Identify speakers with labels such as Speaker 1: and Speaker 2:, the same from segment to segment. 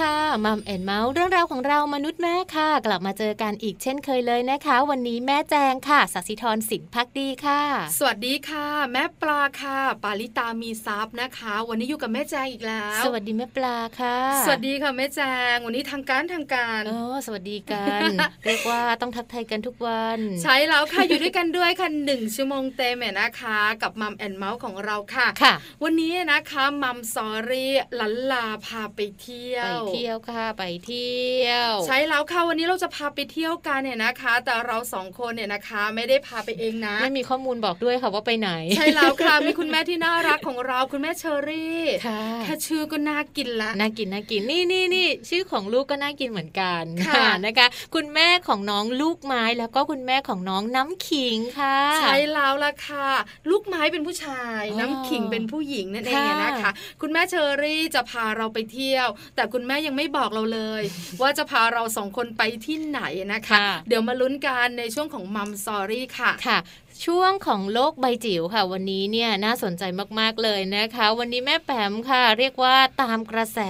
Speaker 1: ค่ะมัมแอนเมาส์เรื่องราวของเรามนุษย์แม่ค่ะ กลับมาเจอกันอีกเช่นเคยเลยนะคะ วันนี้แม่แจงค่ะสัสิธรสินพักดีค่ะ
Speaker 2: สวัสดีค่ะ แม่ปลาค่ะ ปาลิตามีซับนะคะ วันนี้อยู่กับแม่แจงอีกแล้ว
Speaker 1: สวัสดีแม่ปลาค่ะ
Speaker 2: สวัสดีค่ะแม่แจง วันนี้ทางการทางการ
Speaker 1: โอ้สวัสดีกันเรียกว่าต้องทักทายกันทุกวัน
Speaker 2: ใช้แล้วค่ะอยู่ด้วยกันด้วยค่ะหนึ่งชั่วโมงเต็มเนี่ยนะคะ กับมัมแอนเมาส์ของเราค่ะ
Speaker 1: ค่ะ
Speaker 2: วันนี้นะคะมัมสอรี่ลันลาพาไปเที่ยว
Speaker 1: ไปเที่ยวค่ะไปเที่ยว
Speaker 2: ใช่แล้วค่ะวันนี้เราจะพาไปเที่ยวกันเนี่ยนะคะ แต่เราสองคนเนี่ยนะคะ ไม่ได้พาไปเองนะ
Speaker 1: ไม่มีข้อมูลบอกด้วยค่ะว่าไปไหน
Speaker 2: ใช่แล้วค่ะ มีคุณแม่ที่น่ารักของเราคุณแม่เชอรี่
Speaker 1: ค่ะ
Speaker 2: แค่ชื่อก็น่ากินละ
Speaker 1: น่ากินน่ากินนี่นี่นี่ชื่อของลูกก็น่ากินเหมือนกัน
Speaker 2: ค่ะ
Speaker 1: นะคะ คุณแม่ของน้องลูกไม้แล้วก็คุณแม่ของน้องน้ำขิงค่ะ
Speaker 2: ใช่แล้วล่ะค่ะ ลูกไม้เป็นผู้ชาย
Speaker 1: อ๋อ
Speaker 2: น้ำขิงเป็นผู้หญิงนั่นเองนะคะ
Speaker 1: ค่ะ
Speaker 2: คุณแม่เชอรี่จะพาเราไปเที่ยว แต่คุณแม่ยังไม่บอกเราเลย ว่าจะพาเราสองคนไปที่ไหนนะคะ
Speaker 1: ค่ะ
Speaker 2: เดี๋ยวมาลุ้นกันในช่วงของมัมซอรี่ค่ะ
Speaker 1: ค่ะ ช่วงของโลกใบจิ๋วค่ะ วันนี้เนี่ยน่าสนใจมากๆเลยนะคะ วันนี้แม่แปมค่ะ เรียกว่าตามกระแส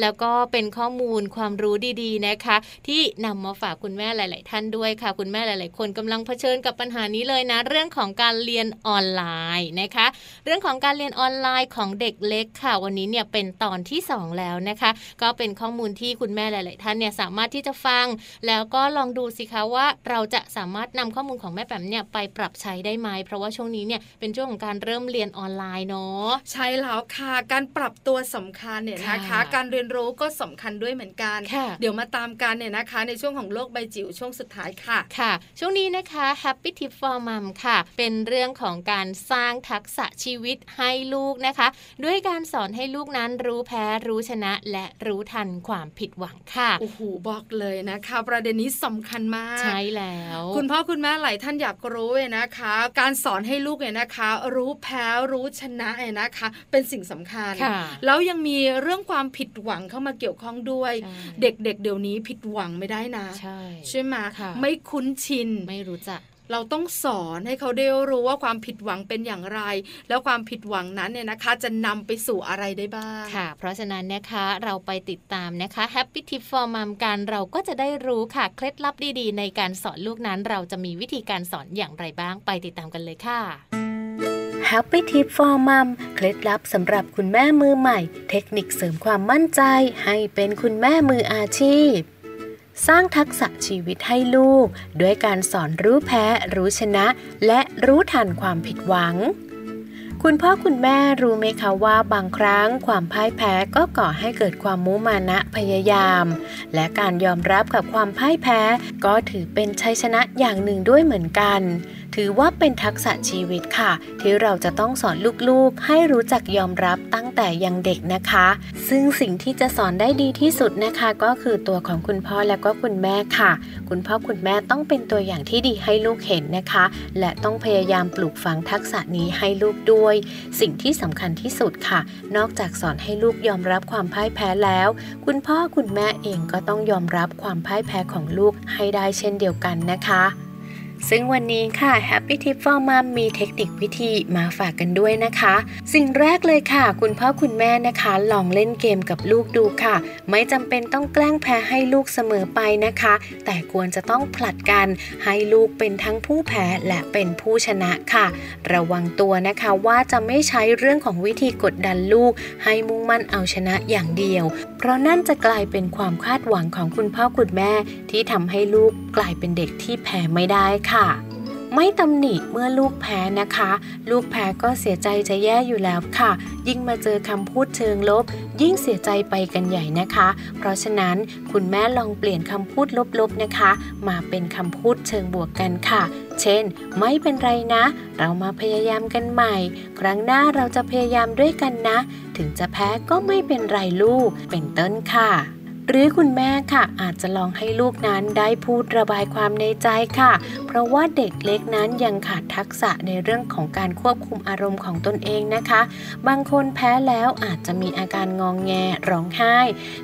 Speaker 1: แล้วก็เป็นข้อมูลความรู้ดีๆนะคะ ที่นำมาฝากคุณแม่หลาย ๆ ท่านด้วยค่ะ คุณแม่หลาย ๆ คนกำลังเผชิญกับปัญหานี้เลยนะ เรื่องของการเรียนออนไลน์นะคะ เรื่องของการเรียนออนไลน์ของเด็กเล็กค่ะ วันนี้เนี่ยเป็นตอนที่ 2 แล้วนะคะ ก็เป็นข้อมูลที่คุณแม่หลาย ๆ ท่านเนี่ยสามารถที่จะฟัง แล้วก็ลองดูสิคะว่าเราจะสามารถนำข้อมูลของแม่แปมเนี่ยไปปรับใช้ได้ไหมเพราะว่าช่วงนี้เนี่ยเป็นช่วงของการเริ่มเรียนออนไลน์เนาะ
Speaker 2: ใช่แล้วค่ะการปรับตัวสำคัญเนี่ยนะคะ
Speaker 1: ค่ะ
Speaker 2: การเรียนรู้ก็สำคัญด้วยเหมือนกัน
Speaker 1: ค่ะ
Speaker 2: เดี๋ยวมาตามกันเนี่ยนะคะ ในช่วงของโลกใบจิ๋วช่วงสุดท้ายค่ะ
Speaker 1: ค่ะ ช่วงนี้นะคะ Happy Tip for Mom ค่ะ เป็นเรื่องของการสร้างทักษะชีวิตให้ลูกนะคะ ด้วยการสอนให้ลูกนั้นรู้แพ้รู้ชนะ และรู้ทันความผิดหวังค่ะ
Speaker 2: โอ้โหบอกเลยนะคะ ประเด็นนี้สำคัญมาก
Speaker 1: ใช่แล้ว
Speaker 2: คุณพ่อคุณแม่หลายท่านอยากรู้เลยนะคะ การสอนให้ลูกเนี่ยนะคะ รู้แพ้รู้ชนะเนี่ยนะคะ เป็นสิ่งสำคัญ
Speaker 1: ค่ะ
Speaker 2: แล้วยังมีเรื่องความผิดหวังเข้ามาเกี่ยวข้องด้วย
Speaker 1: ใช่
Speaker 2: เด็กๆเดี๋ยวนี้ผิดหวังไม่ได้นะ
Speaker 1: ใช่
Speaker 2: ใช่ไหม
Speaker 1: ค่ะ
Speaker 2: ไม่คุ้นชิน
Speaker 1: ไม่รู้จัก
Speaker 2: เราต้องสอนให้เขาได้รู้ว่าความผิดหวังเป็นอย่างไร แล้วความผิดหวังนั้นเนี่ยนะคะ จะนำไปสู่อะไรได้บ้าง
Speaker 1: ค่ะ เพราะฉะนั้นนะคะเราไปติดตามนะคะ Happy Tip for Mom กันเราก็จะได้รู้ค่ะเคล็ดลับดีๆ ในการสอนลูกนั้น เราจะมีวิธีการสอนอย่างไรบ้างไปติดตามกันเลยค่ะ
Speaker 3: Happy Tip for Mom เคล็ดลับสำหรับคุณแม่มือใหม่ เทคนิคเสริมความมั่นใจ ให้เป็นคุณแม่มืออาชีพ สร้างทักษะชีวิตให้ลูก ด้วยการสอนรู้แพ้ รู้ชนะ และรู้ทันความผิดหวัง คุณพ่อคุณแม่รู้ไหมคะว่าบางครั้งความพ่ายแพ้ก็ก่อให้เกิดความมุมานะพยายาม และการยอมรับกับความพ่ายแพ้ก็ถือเป็นชัยชนะอย่างหนึ่งด้วยเหมือนกัน ถือว่าเป็นทักษะชีวิตค่ะ ที่เราจะต้องสอนลูกๆ ให้รู้จักยอมรับตั้งแต่ยังเด็กนะคะ ซึ่งสิ่งที่จะสอนได้ดีที่สุดนะคะ ก็คือตัวของคุณพ่อและก็คุณแม่ค่ะ คุณพ่อคุณแม่ต้องเป็นตัวอย่างที่ดีให้ลูกเห็นนะคะ และต้องพยายามปลูกฝังทักษะนี้ให้ลูกด้วย สิ่งที่สำคัญที่สุดค่ะ นอกจากสอนให้ลูกยอมรับความพ่ายแพ้แล้ว คุณพ่อคุณแม่เองก็ต้องยอมรับความพ่ายแพ้ของลูกให้ได้เช่นเดียวกันนะคะ ซึ่งวันนี้ค่ะ Happy Tip for Mom มีเทคนิควิธีมาฝากกันด้วยนะคะ สิ่งแรกเลยค่ะ คุณพ่อคุณแม่นะคะ ลองเล่นเกมกับลูกดูค่ะ ไม่จำเป็นต้องแกล้งแพ้ให้ลูกเสมอไปนะคะ แต่ควรจะต้องผลัดกันให้ลูกเป็นทั้งผู้แพ้และเป็นผู้ชนะค่ะ ระวังตัวนะคะว่าจะไม่ใช้เรื่องของวิธีกดดันลูก ให้มุ่งมั่นเอาชนะอย่างเดียว เพราะนั่นจะกลายเป็นความคาดหวังของคุณพ่อคุณแม่ที่ทำให้ลูกกลายเป็นเด็กที่แพ้ไม่ได้ค่ะไม่ตำหนิเมื่อลูกแพ้นะคะ ลูกแพ้ก็เสียใจจะแย่อยู่แล้วค่ะ ยิ่งมาเจอคำพูดเชิงลบ ยิ่งเสียใจไปกันใหญ่นะคะ เพราะฉะนั้นคุณแม่ลองเปลี่ยนคำพูดลบๆนะคะ มาเป็นคำพูดเชิงบวกกันค่ะเช่น ไม่เป็นไรนะ เรามาพยายามกันใหม่ ครั้งหน้าเราจะพยายามด้วยกันนะ ถึงจะแพ้ก็ไม่เป็นไรลูก เป็นต้นค่ะ หรือคุณแม่ค่ะอาจจะลองให้ลูกนั้นได้พูดระบายความในใจค่ะ เพราะว่าเด็กเล็กนั้นยังขาดทักษะในเรื่องของการควบคุมอารมณ์ของตนเองนะคะ บางคนแพ้แล้วอาจจะมีอาการงองแงร้องไห้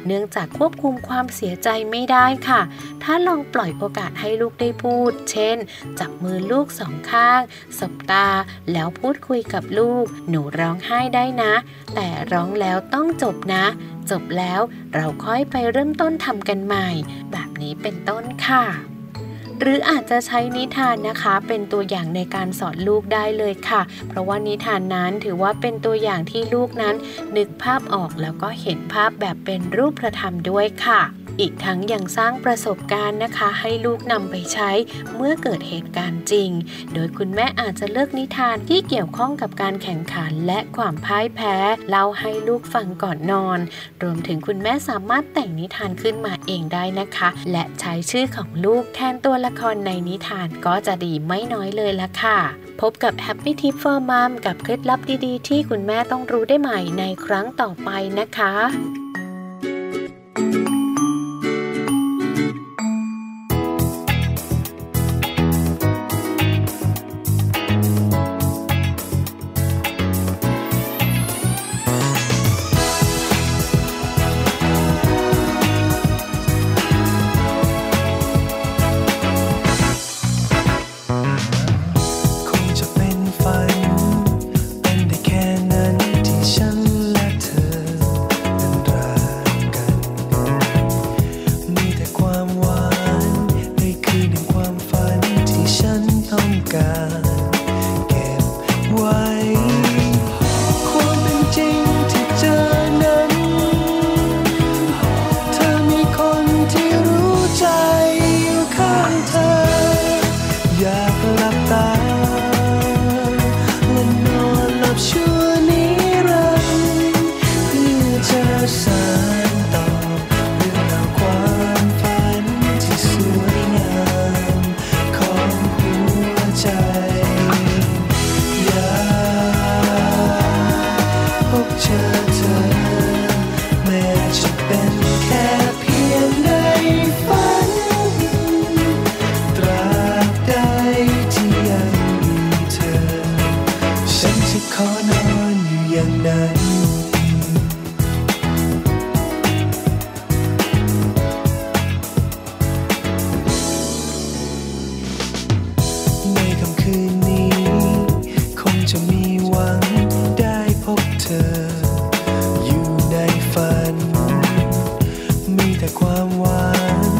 Speaker 3: เนื่องจากควบคุมความเสียใจไม่ได้ค่ะ ถ้าลองปล่อยโอกาสให้ลูกได้พูด เช่น จับมือลูกสองข้าง สบตา แล้วพูดคุยกับลูก หนูร้องไห้ได้นะ แต่ร้องแล้วต้องจบนะ
Speaker 4: จบแล้ว เราค่อยไปเริ่มต้นทำกันใหม่ แบบนี้เป็นต้นค่ะ หรืออาจจะใช้นิทานนะคะ เป็นตัวอย่างในการสอนลูกได้เลยค่ะ เพราะว่านิทานนั้นถือว่าเป็นตัวอย่างที่ลูกนั้น นึกภาพออกแล้วก็เห็นภาพแบบเป็นรูปธรรมด้วยค่ะอีกทั้งยังสร้างประสบการณ์นะคะ ให้ลูกนำไปใช้เมื่อเกิดเหตุการณ์จริง โดยคุณแม่อาจจะเลือกนิทานที่เกี่ยวข้องกับการแข่งขันและความพ่ายแพ้เล่าให้ลูกฟังก่อนนอน รวมถึงคุณแม่สามารถแต่งนิทานขึ้นมาเองได้นะคะ และใช้ชื่อของลูกแทนตัวละครในนิทานก็จะดีไม่น้อยเลยละค่ะ พบกับ Happy Tip for Mom กับเคล็ดลับดีๆ ที่คุณแม่ต้องรู้ได้ใหม่ในครั้งต่อไปนะคะ 晚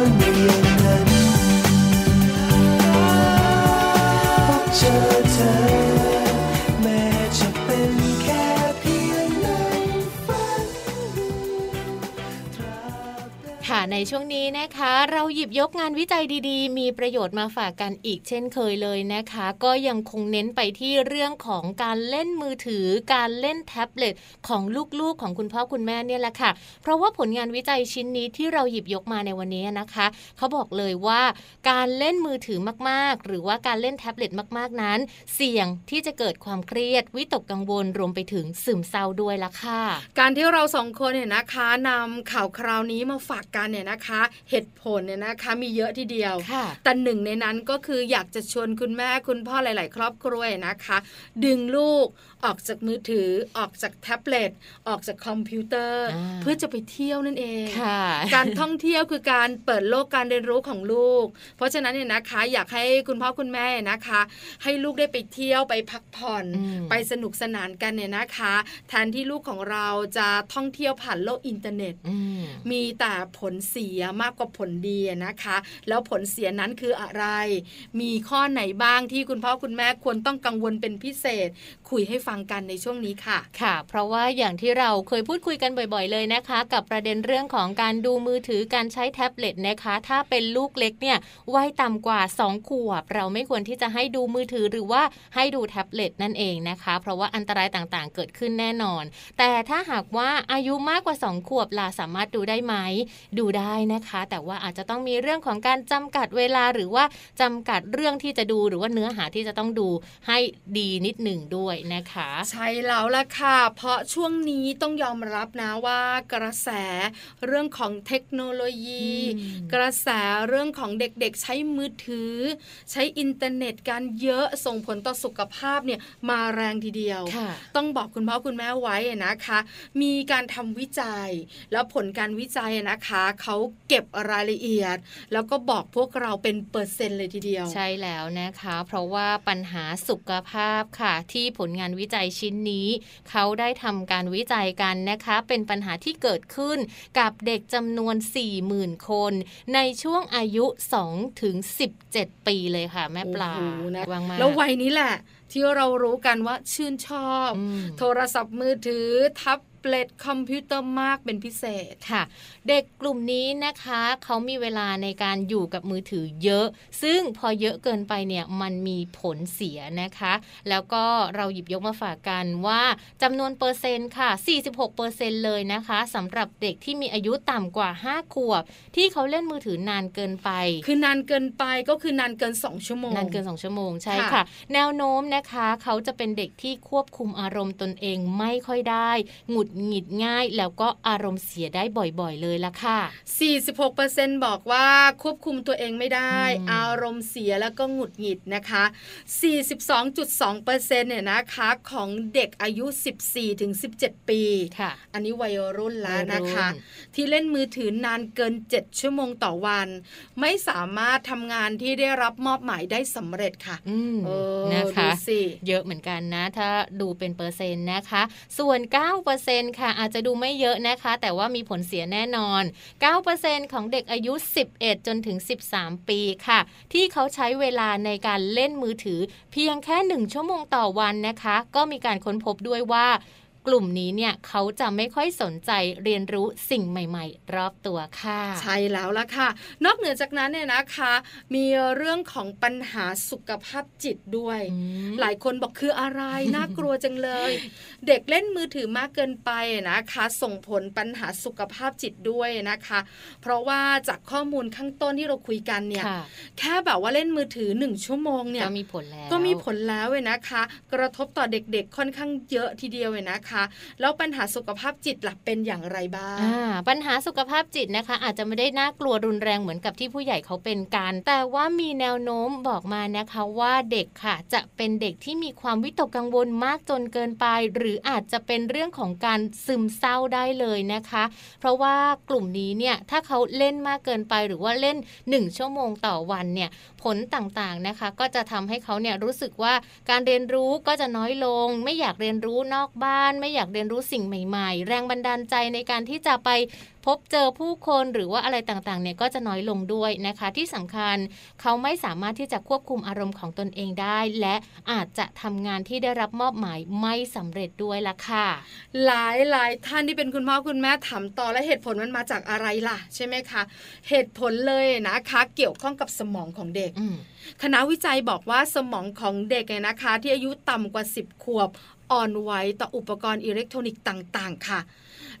Speaker 4: hơn nhiều
Speaker 1: ในช่วงนี้นะคะ เราหยิบยกงานวิจัยดีๆ มีประโยชน์มาฝากกันอีกเช่นเคยเลยนะคะ ก็ยังคงเน้นไปที่เรื่องของการเล่นมือถือ การเล่นแท็บเล็ตของลูกๆของคุณพ่อคุณแม่เนี่ยแหละค่ะ เพราะว่าผลงานวิจัยชิ้นนี้ที่เราหยิบยกมาในวันนี้นะคะเขาบอกเลยว่าการเล่นมือถือมากๆ หรือว่าการเล่นแท็บเล็ตมากๆนั้น เสี่ยงที่จะเกิดความเครียด วิตกกังวลรวมไปถึงซึมเศร้าด้วยละค่ะ
Speaker 2: การที่เราสองคนเนี่ยนะคะนำข่าวคราวนี้มาฝากกันเนี่ยนะคะ เหตุผลเนี่ยนะคะมีเยอะทีเดียว
Speaker 1: ค่ะ
Speaker 2: แต่หนึ่งในนั้นก็คืออยากจะชวนคุณแม่คุณพ่อหลาย ๆ ครอบครัวนะคะ ดึงลูก ออกจากมือถือออกจากแท็บเล็ตออกจากคอมพิวเตอร์
Speaker 1: อ่า
Speaker 2: เพื่อจะไปเที่ยวนั่นเอง
Speaker 1: ค่ะ
Speaker 2: การท่องเที่ยวคือการเปิดโลกการเรียนรู้ของลูก เพราะฉะนั้นเนี่ยนะคะ อยากให้คุณพ่อคุณแม่นะคะ ให้ลูกได้ไปเที่ยวไปพักผ่อน
Speaker 1: อืม
Speaker 2: ไปสนุกสนานกันเนี่ยนะคะ แทนที่ลูกของเราจะท่องเที่ยวผ่านโลกอินเทอร์เน็ต
Speaker 1: อืม
Speaker 2: มีแต่ผลเสียมากกว่าผลดีนะคะ แล้วผลเสียนั้นคืออะไร มีข้อไหนบ้างที่คุณพ่อคุณแม่ควรต้องกังวลเป็นพิเศษ คุยให้ฟังังกันในช่วงนี้ค่ะ
Speaker 1: ค่ะ เพราะว่าอย่างที่เราเคยพูดคุยกันบ่อย ๆ เลยนะคะ กับประเด็นเรื่องของการดูมือถือการใช้แท็บเล็ตนะคะ ถ้าเป็นลูกเล็กเนี่ยวัยต่ำกว่า 2 ขวบ เราไม่ควรที่จะให้ดูมือถือหรือว่าให้ดูแท็บเล็ตนั่นเองนะคะ เพราะว่าอันตรายต่างๆ เกิดขึ้นแน่นอน แต่ถ้าหากว่าอายุมากกว่า 2 ขวบล่ะสามารถดูได้ไหม ดูได้นะคะ แต่ว่าอาจจะต้องมีเรื่องของการจำกัดเวลาหรือว่าจำกัดเรื่องที่จะดูหรือว่าเนื้อหาที่จะต้องดูให้ดีนิดหนึ่งด้วยนะคะ
Speaker 2: ใช่แล้วล่ะค่ะ เพราะช่วงนี้ต้องยอมรับนะว่ากระแสเรื่องของเทคโนโลยี
Speaker 1: อืม
Speaker 2: กระแสเรื่องของเด็กๆ ใช้มือถือ ใช้อินเทอร์เน็ตการเยอะส่งผลต่อสุขภาพเนี่ยมาแรงทีเดียว
Speaker 1: ค่ะ
Speaker 2: ต้องบอกคุณพ่อคุณแม่ไว้นะคะ มีการทำวิจัย แล้วผลการวิจัยนะคะเขาเก็บรายละเอียด แล้วก็บอกพวกเราเป็นเปอร์เซ็นต์เลยทีเดียว
Speaker 1: ใช่แล้วนะคะ เพราะว่าปัญหาสุขภาพค่ะที่ผลงานวิจัยชิ้นนี้ เขาได้ทำการวิจัยกันนะคะ เป็นปัญหาที่เกิดขึ้นกับเด็กจำนวน 40,000 คน ในช่วงอายุ 2 ถึง 17 ปีเลยค่ะ แม่ปลา
Speaker 2: โอ้โหนะ
Speaker 1: วางมา
Speaker 2: แล้ววัยนี้แหละที่เรารู้กันว่าชื่นชอบ
Speaker 1: อืม
Speaker 2: โทรศัพท์มือถือ แท็บ เล็ตคอมพิวเตอร์มากเป็นพิเศษ
Speaker 1: ค่ะ เด็กกลุ่มนี้นะคะเขามีเวลาในการอยู่กับมือถือเยอะ ซึ่งพอเยอะเกินไปเนี่ยมันมีผลเสียนะคะ แล้วก็เราหยิบยกมาฝากกันว่าจำนวนเปอร์เซ็นต์ค่ะ 46เปอร์เซ็นต์เลยนะคะสำหรับเด็กที่มีอายุต่ำกว่า 5 ขวบ ที่เขาเล่นมือถือนานเกินไป
Speaker 2: คือนานเกินไปก็คือนานเกิน 2 ชั่วโมง
Speaker 1: นานเกิน 2 ชั่วโมงใช่
Speaker 2: ค่ะ
Speaker 1: ค่ะแนวโน้มนะคะ เขาจะเป็นเด็กที่ควบคุมอารมณ์ตนเองไม่ค่อยได้หงุดหงิดง่าย แล้วก็อารมณ์เสียได้บ่อยๆเลยละค่ะ
Speaker 2: 46%บอกว่าควบคุมตัวเองไม่ได้
Speaker 1: อืม
Speaker 2: อารมณ์เสียแล้วก็หงุดหงิดนะคะ 42.2%เนี่ยนะคะของเด็กอายุ 14ถึง17 ปี
Speaker 1: ค่ะ
Speaker 2: อันนี้วัยรุ่นแล้วนะคะ
Speaker 1: วัยรุ่
Speaker 2: ที่เล่นมือถือนานเกิน 7 ชั่วโมงต่อวัน ไม่สามารถทำงานที่ได้รับมอบหมายได้สำเร็จค่ะ
Speaker 1: อืม
Speaker 2: เออ
Speaker 1: นะคะ
Speaker 2: ดูสิ
Speaker 1: เยอะเหมือนกันนะ ถ้าดูเป็นเปอร์เซ็นต์นะคะ ส่วน 9%ค่ะ อาจจะดูไม่เยอะนะคะ แต่ว่ามีผลเสียแน่นอน 9%ของเด็กอายุ 11 จนถึง 13 ปีค่ะ ที่เขาใช้เวลาในการเล่นมือถือ เพียงแค่ 1 ชั่วโมงต่อวันนะคะ ก็มีการค้นพบด้วยว่า กลุ่มนี้เนี่ยเขาจะไม่ค่อยสนใจเรียนรู้สิ่งใหม่ ๆ รอบตัวค่ะ
Speaker 2: ใช่แล้วล่ะค่ะ นอกเหนือจากนั้นเนี่ยนะคะ มีเรื่องของปัญหาสุขภาพจิตด้วย
Speaker 1: อืม
Speaker 2: หลายคนบอกคืออะไรน่ากลัวจังเลย เด็กเล่นมือถือมากเกินไปนะคะ ส่งผลปัญหาสุขภาพจิตด้วยนะคะ เพราะว่าจากข้อมูลข้างต้นที่เราคุยกันเนี่ย
Speaker 1: ค่ะ
Speaker 2: แค่แบบว่าเล่นมือถือหนึ่งชั่วโมงเนี่ย
Speaker 1: ก็มีผลแล้ว
Speaker 2: ก็มีผลแล้วเว้ยนะคะ กระทบต่อเด็กๆค่อนข้างเยอะทีเดียวเว้ยนะคะ แล้วปัญหาสุขภาพจิตล่ะเป็นอย่างไรบ้าง
Speaker 1: ปัญหาสุขภาพจิตนะคะ อาจจะไม่ได้น่ากลัวรุนแรงเหมือนกับที่ผู้ใหญ่เขาเป็นกัน แต่ว่ามีแนวโน้มบอกมานะคะว่าเด็กค่ะ จะเป็นเด็กที่มีความวิตกกังวลมากจนเกินไป หรืออาจจะเป็นเรื่องของการซึมเศร้าได้เลยนะคะ เพราะว่ากลุ่มนี้เนี่ยถ้าเขาเล่นมากเกินไปหรือว่าเล่น 1 ชั่วโมงต่อวันเนี่ยผลต่างๆนะคะ ก็จะทำให้เขาเนี่ยรู้สึกว่าการเรียนรู้ก็จะน้อยลง ไม่อยากเรียนรู้นอกบ้าน
Speaker 5: ไม่อยากเรียนรู้สิ่งใหม่ๆ แรงบันดาลใจในการที่จะไปพบเจอผู้คนหรือว่าอะไรต่างๆเนี่ยก็จะน้อยลงด้วยนะคะ ที่สำคัญเขาไม่สามารถที่จะควบคุมอารมณ์ของตนเองได้ และอาจจะทำงานที่ได้รับมอบหมายไม่สำเร็จด้วยละค่ะ
Speaker 2: หลายหลายท่านที่เป็นคุณพ่อคุณแม่ถามต่อและเหตุผลมันมาจากอะไรล่ะ ใช่ไหมคะเหตุผลเลยนะคะเกี่ยวข้องกับสมองของเด็กคณะวิจัยบอกว่าสมองของเด็กเนี่ยนะคะ ที่อายุต่ำกว่า 10 ขวบ อ่อนไหวต่ออุปกรณ์อิเล็กทรอนิกส์ต่าง ๆ ค่ะ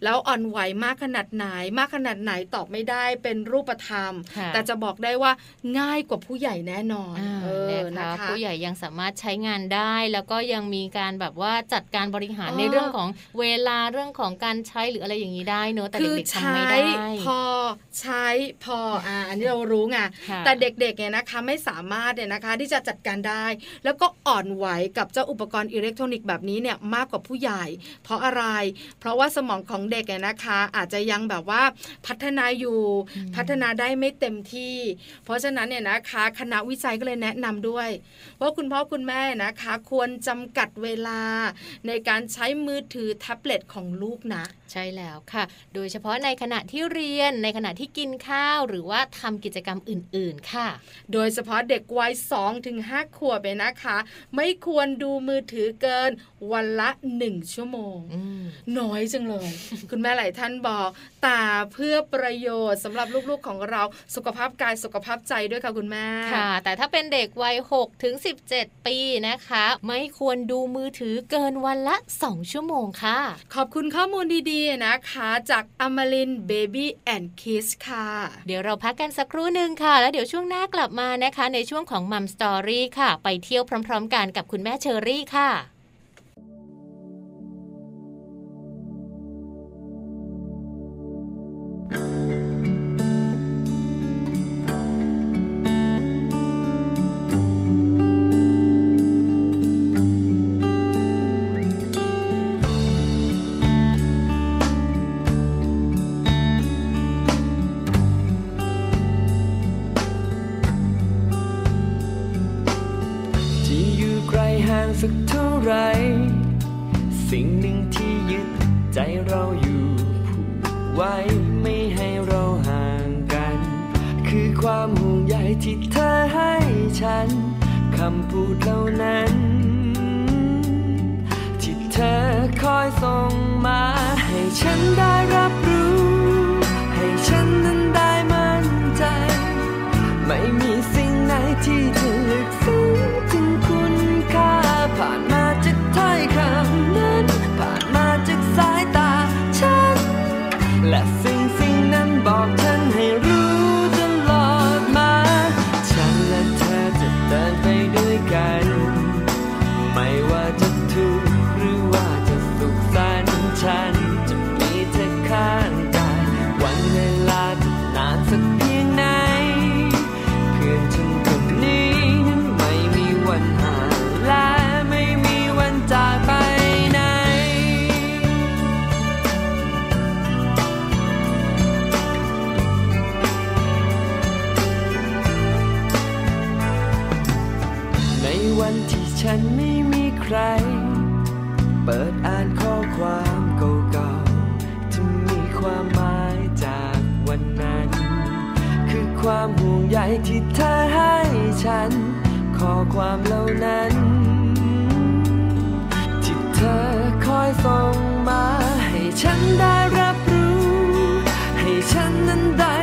Speaker 2: แล้วอ่อนไหวมากขนาดไหน มากขนาดไหนตอบไม่ได้เป็นรูปธรรม แต่จะบอกได้ว่าง่ายกว่าผู้ใหญ่แน่นอน
Speaker 5: ออนะคะผู้ใหญ่ยังสามารถใช้งานได้ แล้วก็ยังมีการแบบว่าจัดการบริหารในเรื่องของเวลาเรื่องของการใช้หรืออะไรอย่างนี้ได้เนอะแต่เด็กๆทำไม่ได้
Speaker 2: พอใช้พออ่าอันนี้เรารู้ไงแต่เด็กๆเนี่ยนะคะไม่สามารถเนี่ยนะคะที่จะจัดการได้ แล้วก็อ่อนไหวกับเจ้าอุปกรณ์อิเล็กทรอนิกส์แบบนี้เนี่ยมากกว่าผู้ใหญ่ เพราะอะไร เพราะว่าสมองของเด็กเนี่ยนะคะ อาจจะยังแบบว่าพัฒนาอยู่พัฒนาได้ไม่เต็มที่ เพราะฉะนั้นเนี่ยนะคะคณะวิจัยก็เลยแนะนำด้วยว่าคุณพ่อคุณแม่นะคะ ควรจำกัดเวลาในการใช้มือถือแท็บเล็ตของลูกนะ
Speaker 5: ใช่แล้วค่ะ โดยเฉพาะในขณะที่เรียนในขณะที่กินข้าวหรือว่าทำกิจกรรมอื่นๆค่ะ
Speaker 2: โดยเฉพาะเด็กวัยสองถึงห้าขวบเนนะคะ ไม่ควรดูมือถือเกินวันละหนึ่งชั่วโมง น้อยจังเลย คุณแม่หลายท่านบอกแต่เพื่อประโยชน์สำหรับลูกๆของเราสุขภาพกายสุขภาพใจด้วยค่ะคุณแม่
Speaker 5: ค่ะ แต่ถ้าเป็นเด็กวัย6ถึง17 ปีนะคะ ไม่ควรดูมือถือเกินวันละ 2 ชั่วโมงค่ะ
Speaker 2: ขอบคุณข้อมูลดีๆนะคะ จากอมรินทร์เบบี้แอนด์คิดส์ค่ะ
Speaker 5: เดี๋ยวเราพักกันสักครู่หนึ่งค่ะ แล้วเดี๋ยวช่วงหน้ากลับมานะคะ ในช่วงของมัมสตอรี่ค่ะ ไปเที่ยวพร้อม ๆ กันกับคุณแม่เชอรี่ค่ะ
Speaker 4: สักเท่าไร สิ่ง
Speaker 5: หนึ่งที่ยึดใจเราอยู่ผูกไว้ไม่ให้เราห่างกัน คือควา
Speaker 4: มห่วงใยที่เธอ
Speaker 5: ให้ฉัน คำพูดเหล่านั้น ที่เธอคอยส่งมา ให้ฉันได้
Speaker 4: รั
Speaker 5: บรู้ ให้ฉันนั้นได้
Speaker 1: มั่นใจ ไม่มีสิ่ง
Speaker 5: ไหนที่ ฉัน ข้
Speaker 1: อความเหล่านั้น
Speaker 5: ที่เธอคอยส่งมา ให้ฉั
Speaker 1: น
Speaker 5: ได้รับรู้ ให้ฉันนั้นได้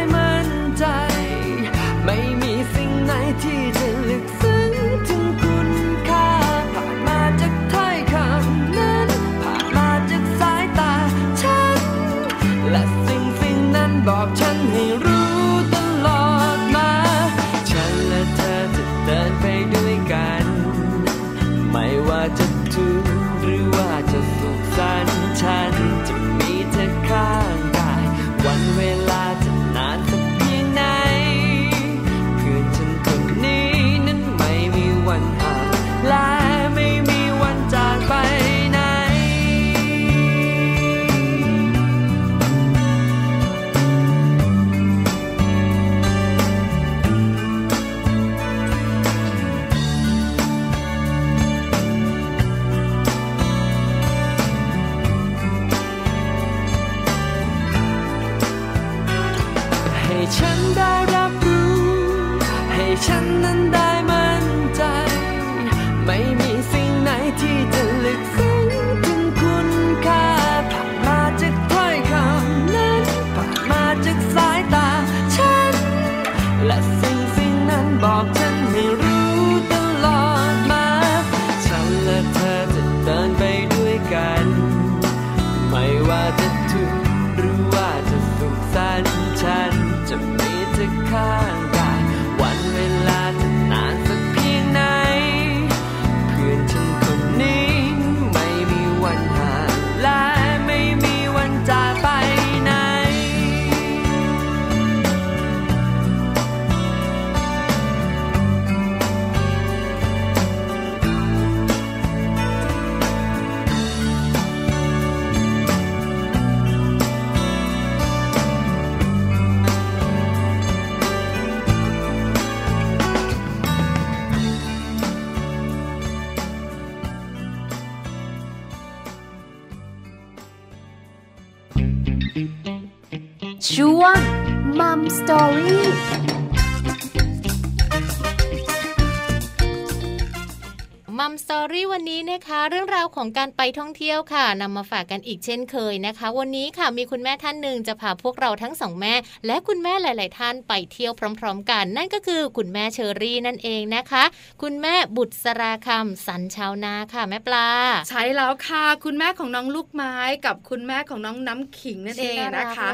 Speaker 1: นนี้นะคะ เรื่องราวของการไปท่องเที่ยวค่ะนำมาฝากกันอีกเช่นเคยนะคะ วันนี้ค่ะมีคุณแม่ท่านหนึ่งจะพาพวกเราทั้งสองแม่ และคุณแม่หลาย ๆ ท่านไปเที่ยวพร้อม ๆ กัน นั่นก็คือคุณแม่เชอรี่นั่นเองนะคะ คุณแม่บุตรสราคำสันชาวนาค่ะแม่ปลา
Speaker 2: ใช่แล้วค่ะ คุณแม่ของน้องลูกไม้กับคุณแม่ของน้องน้ำขิงนั่นเองนะคะ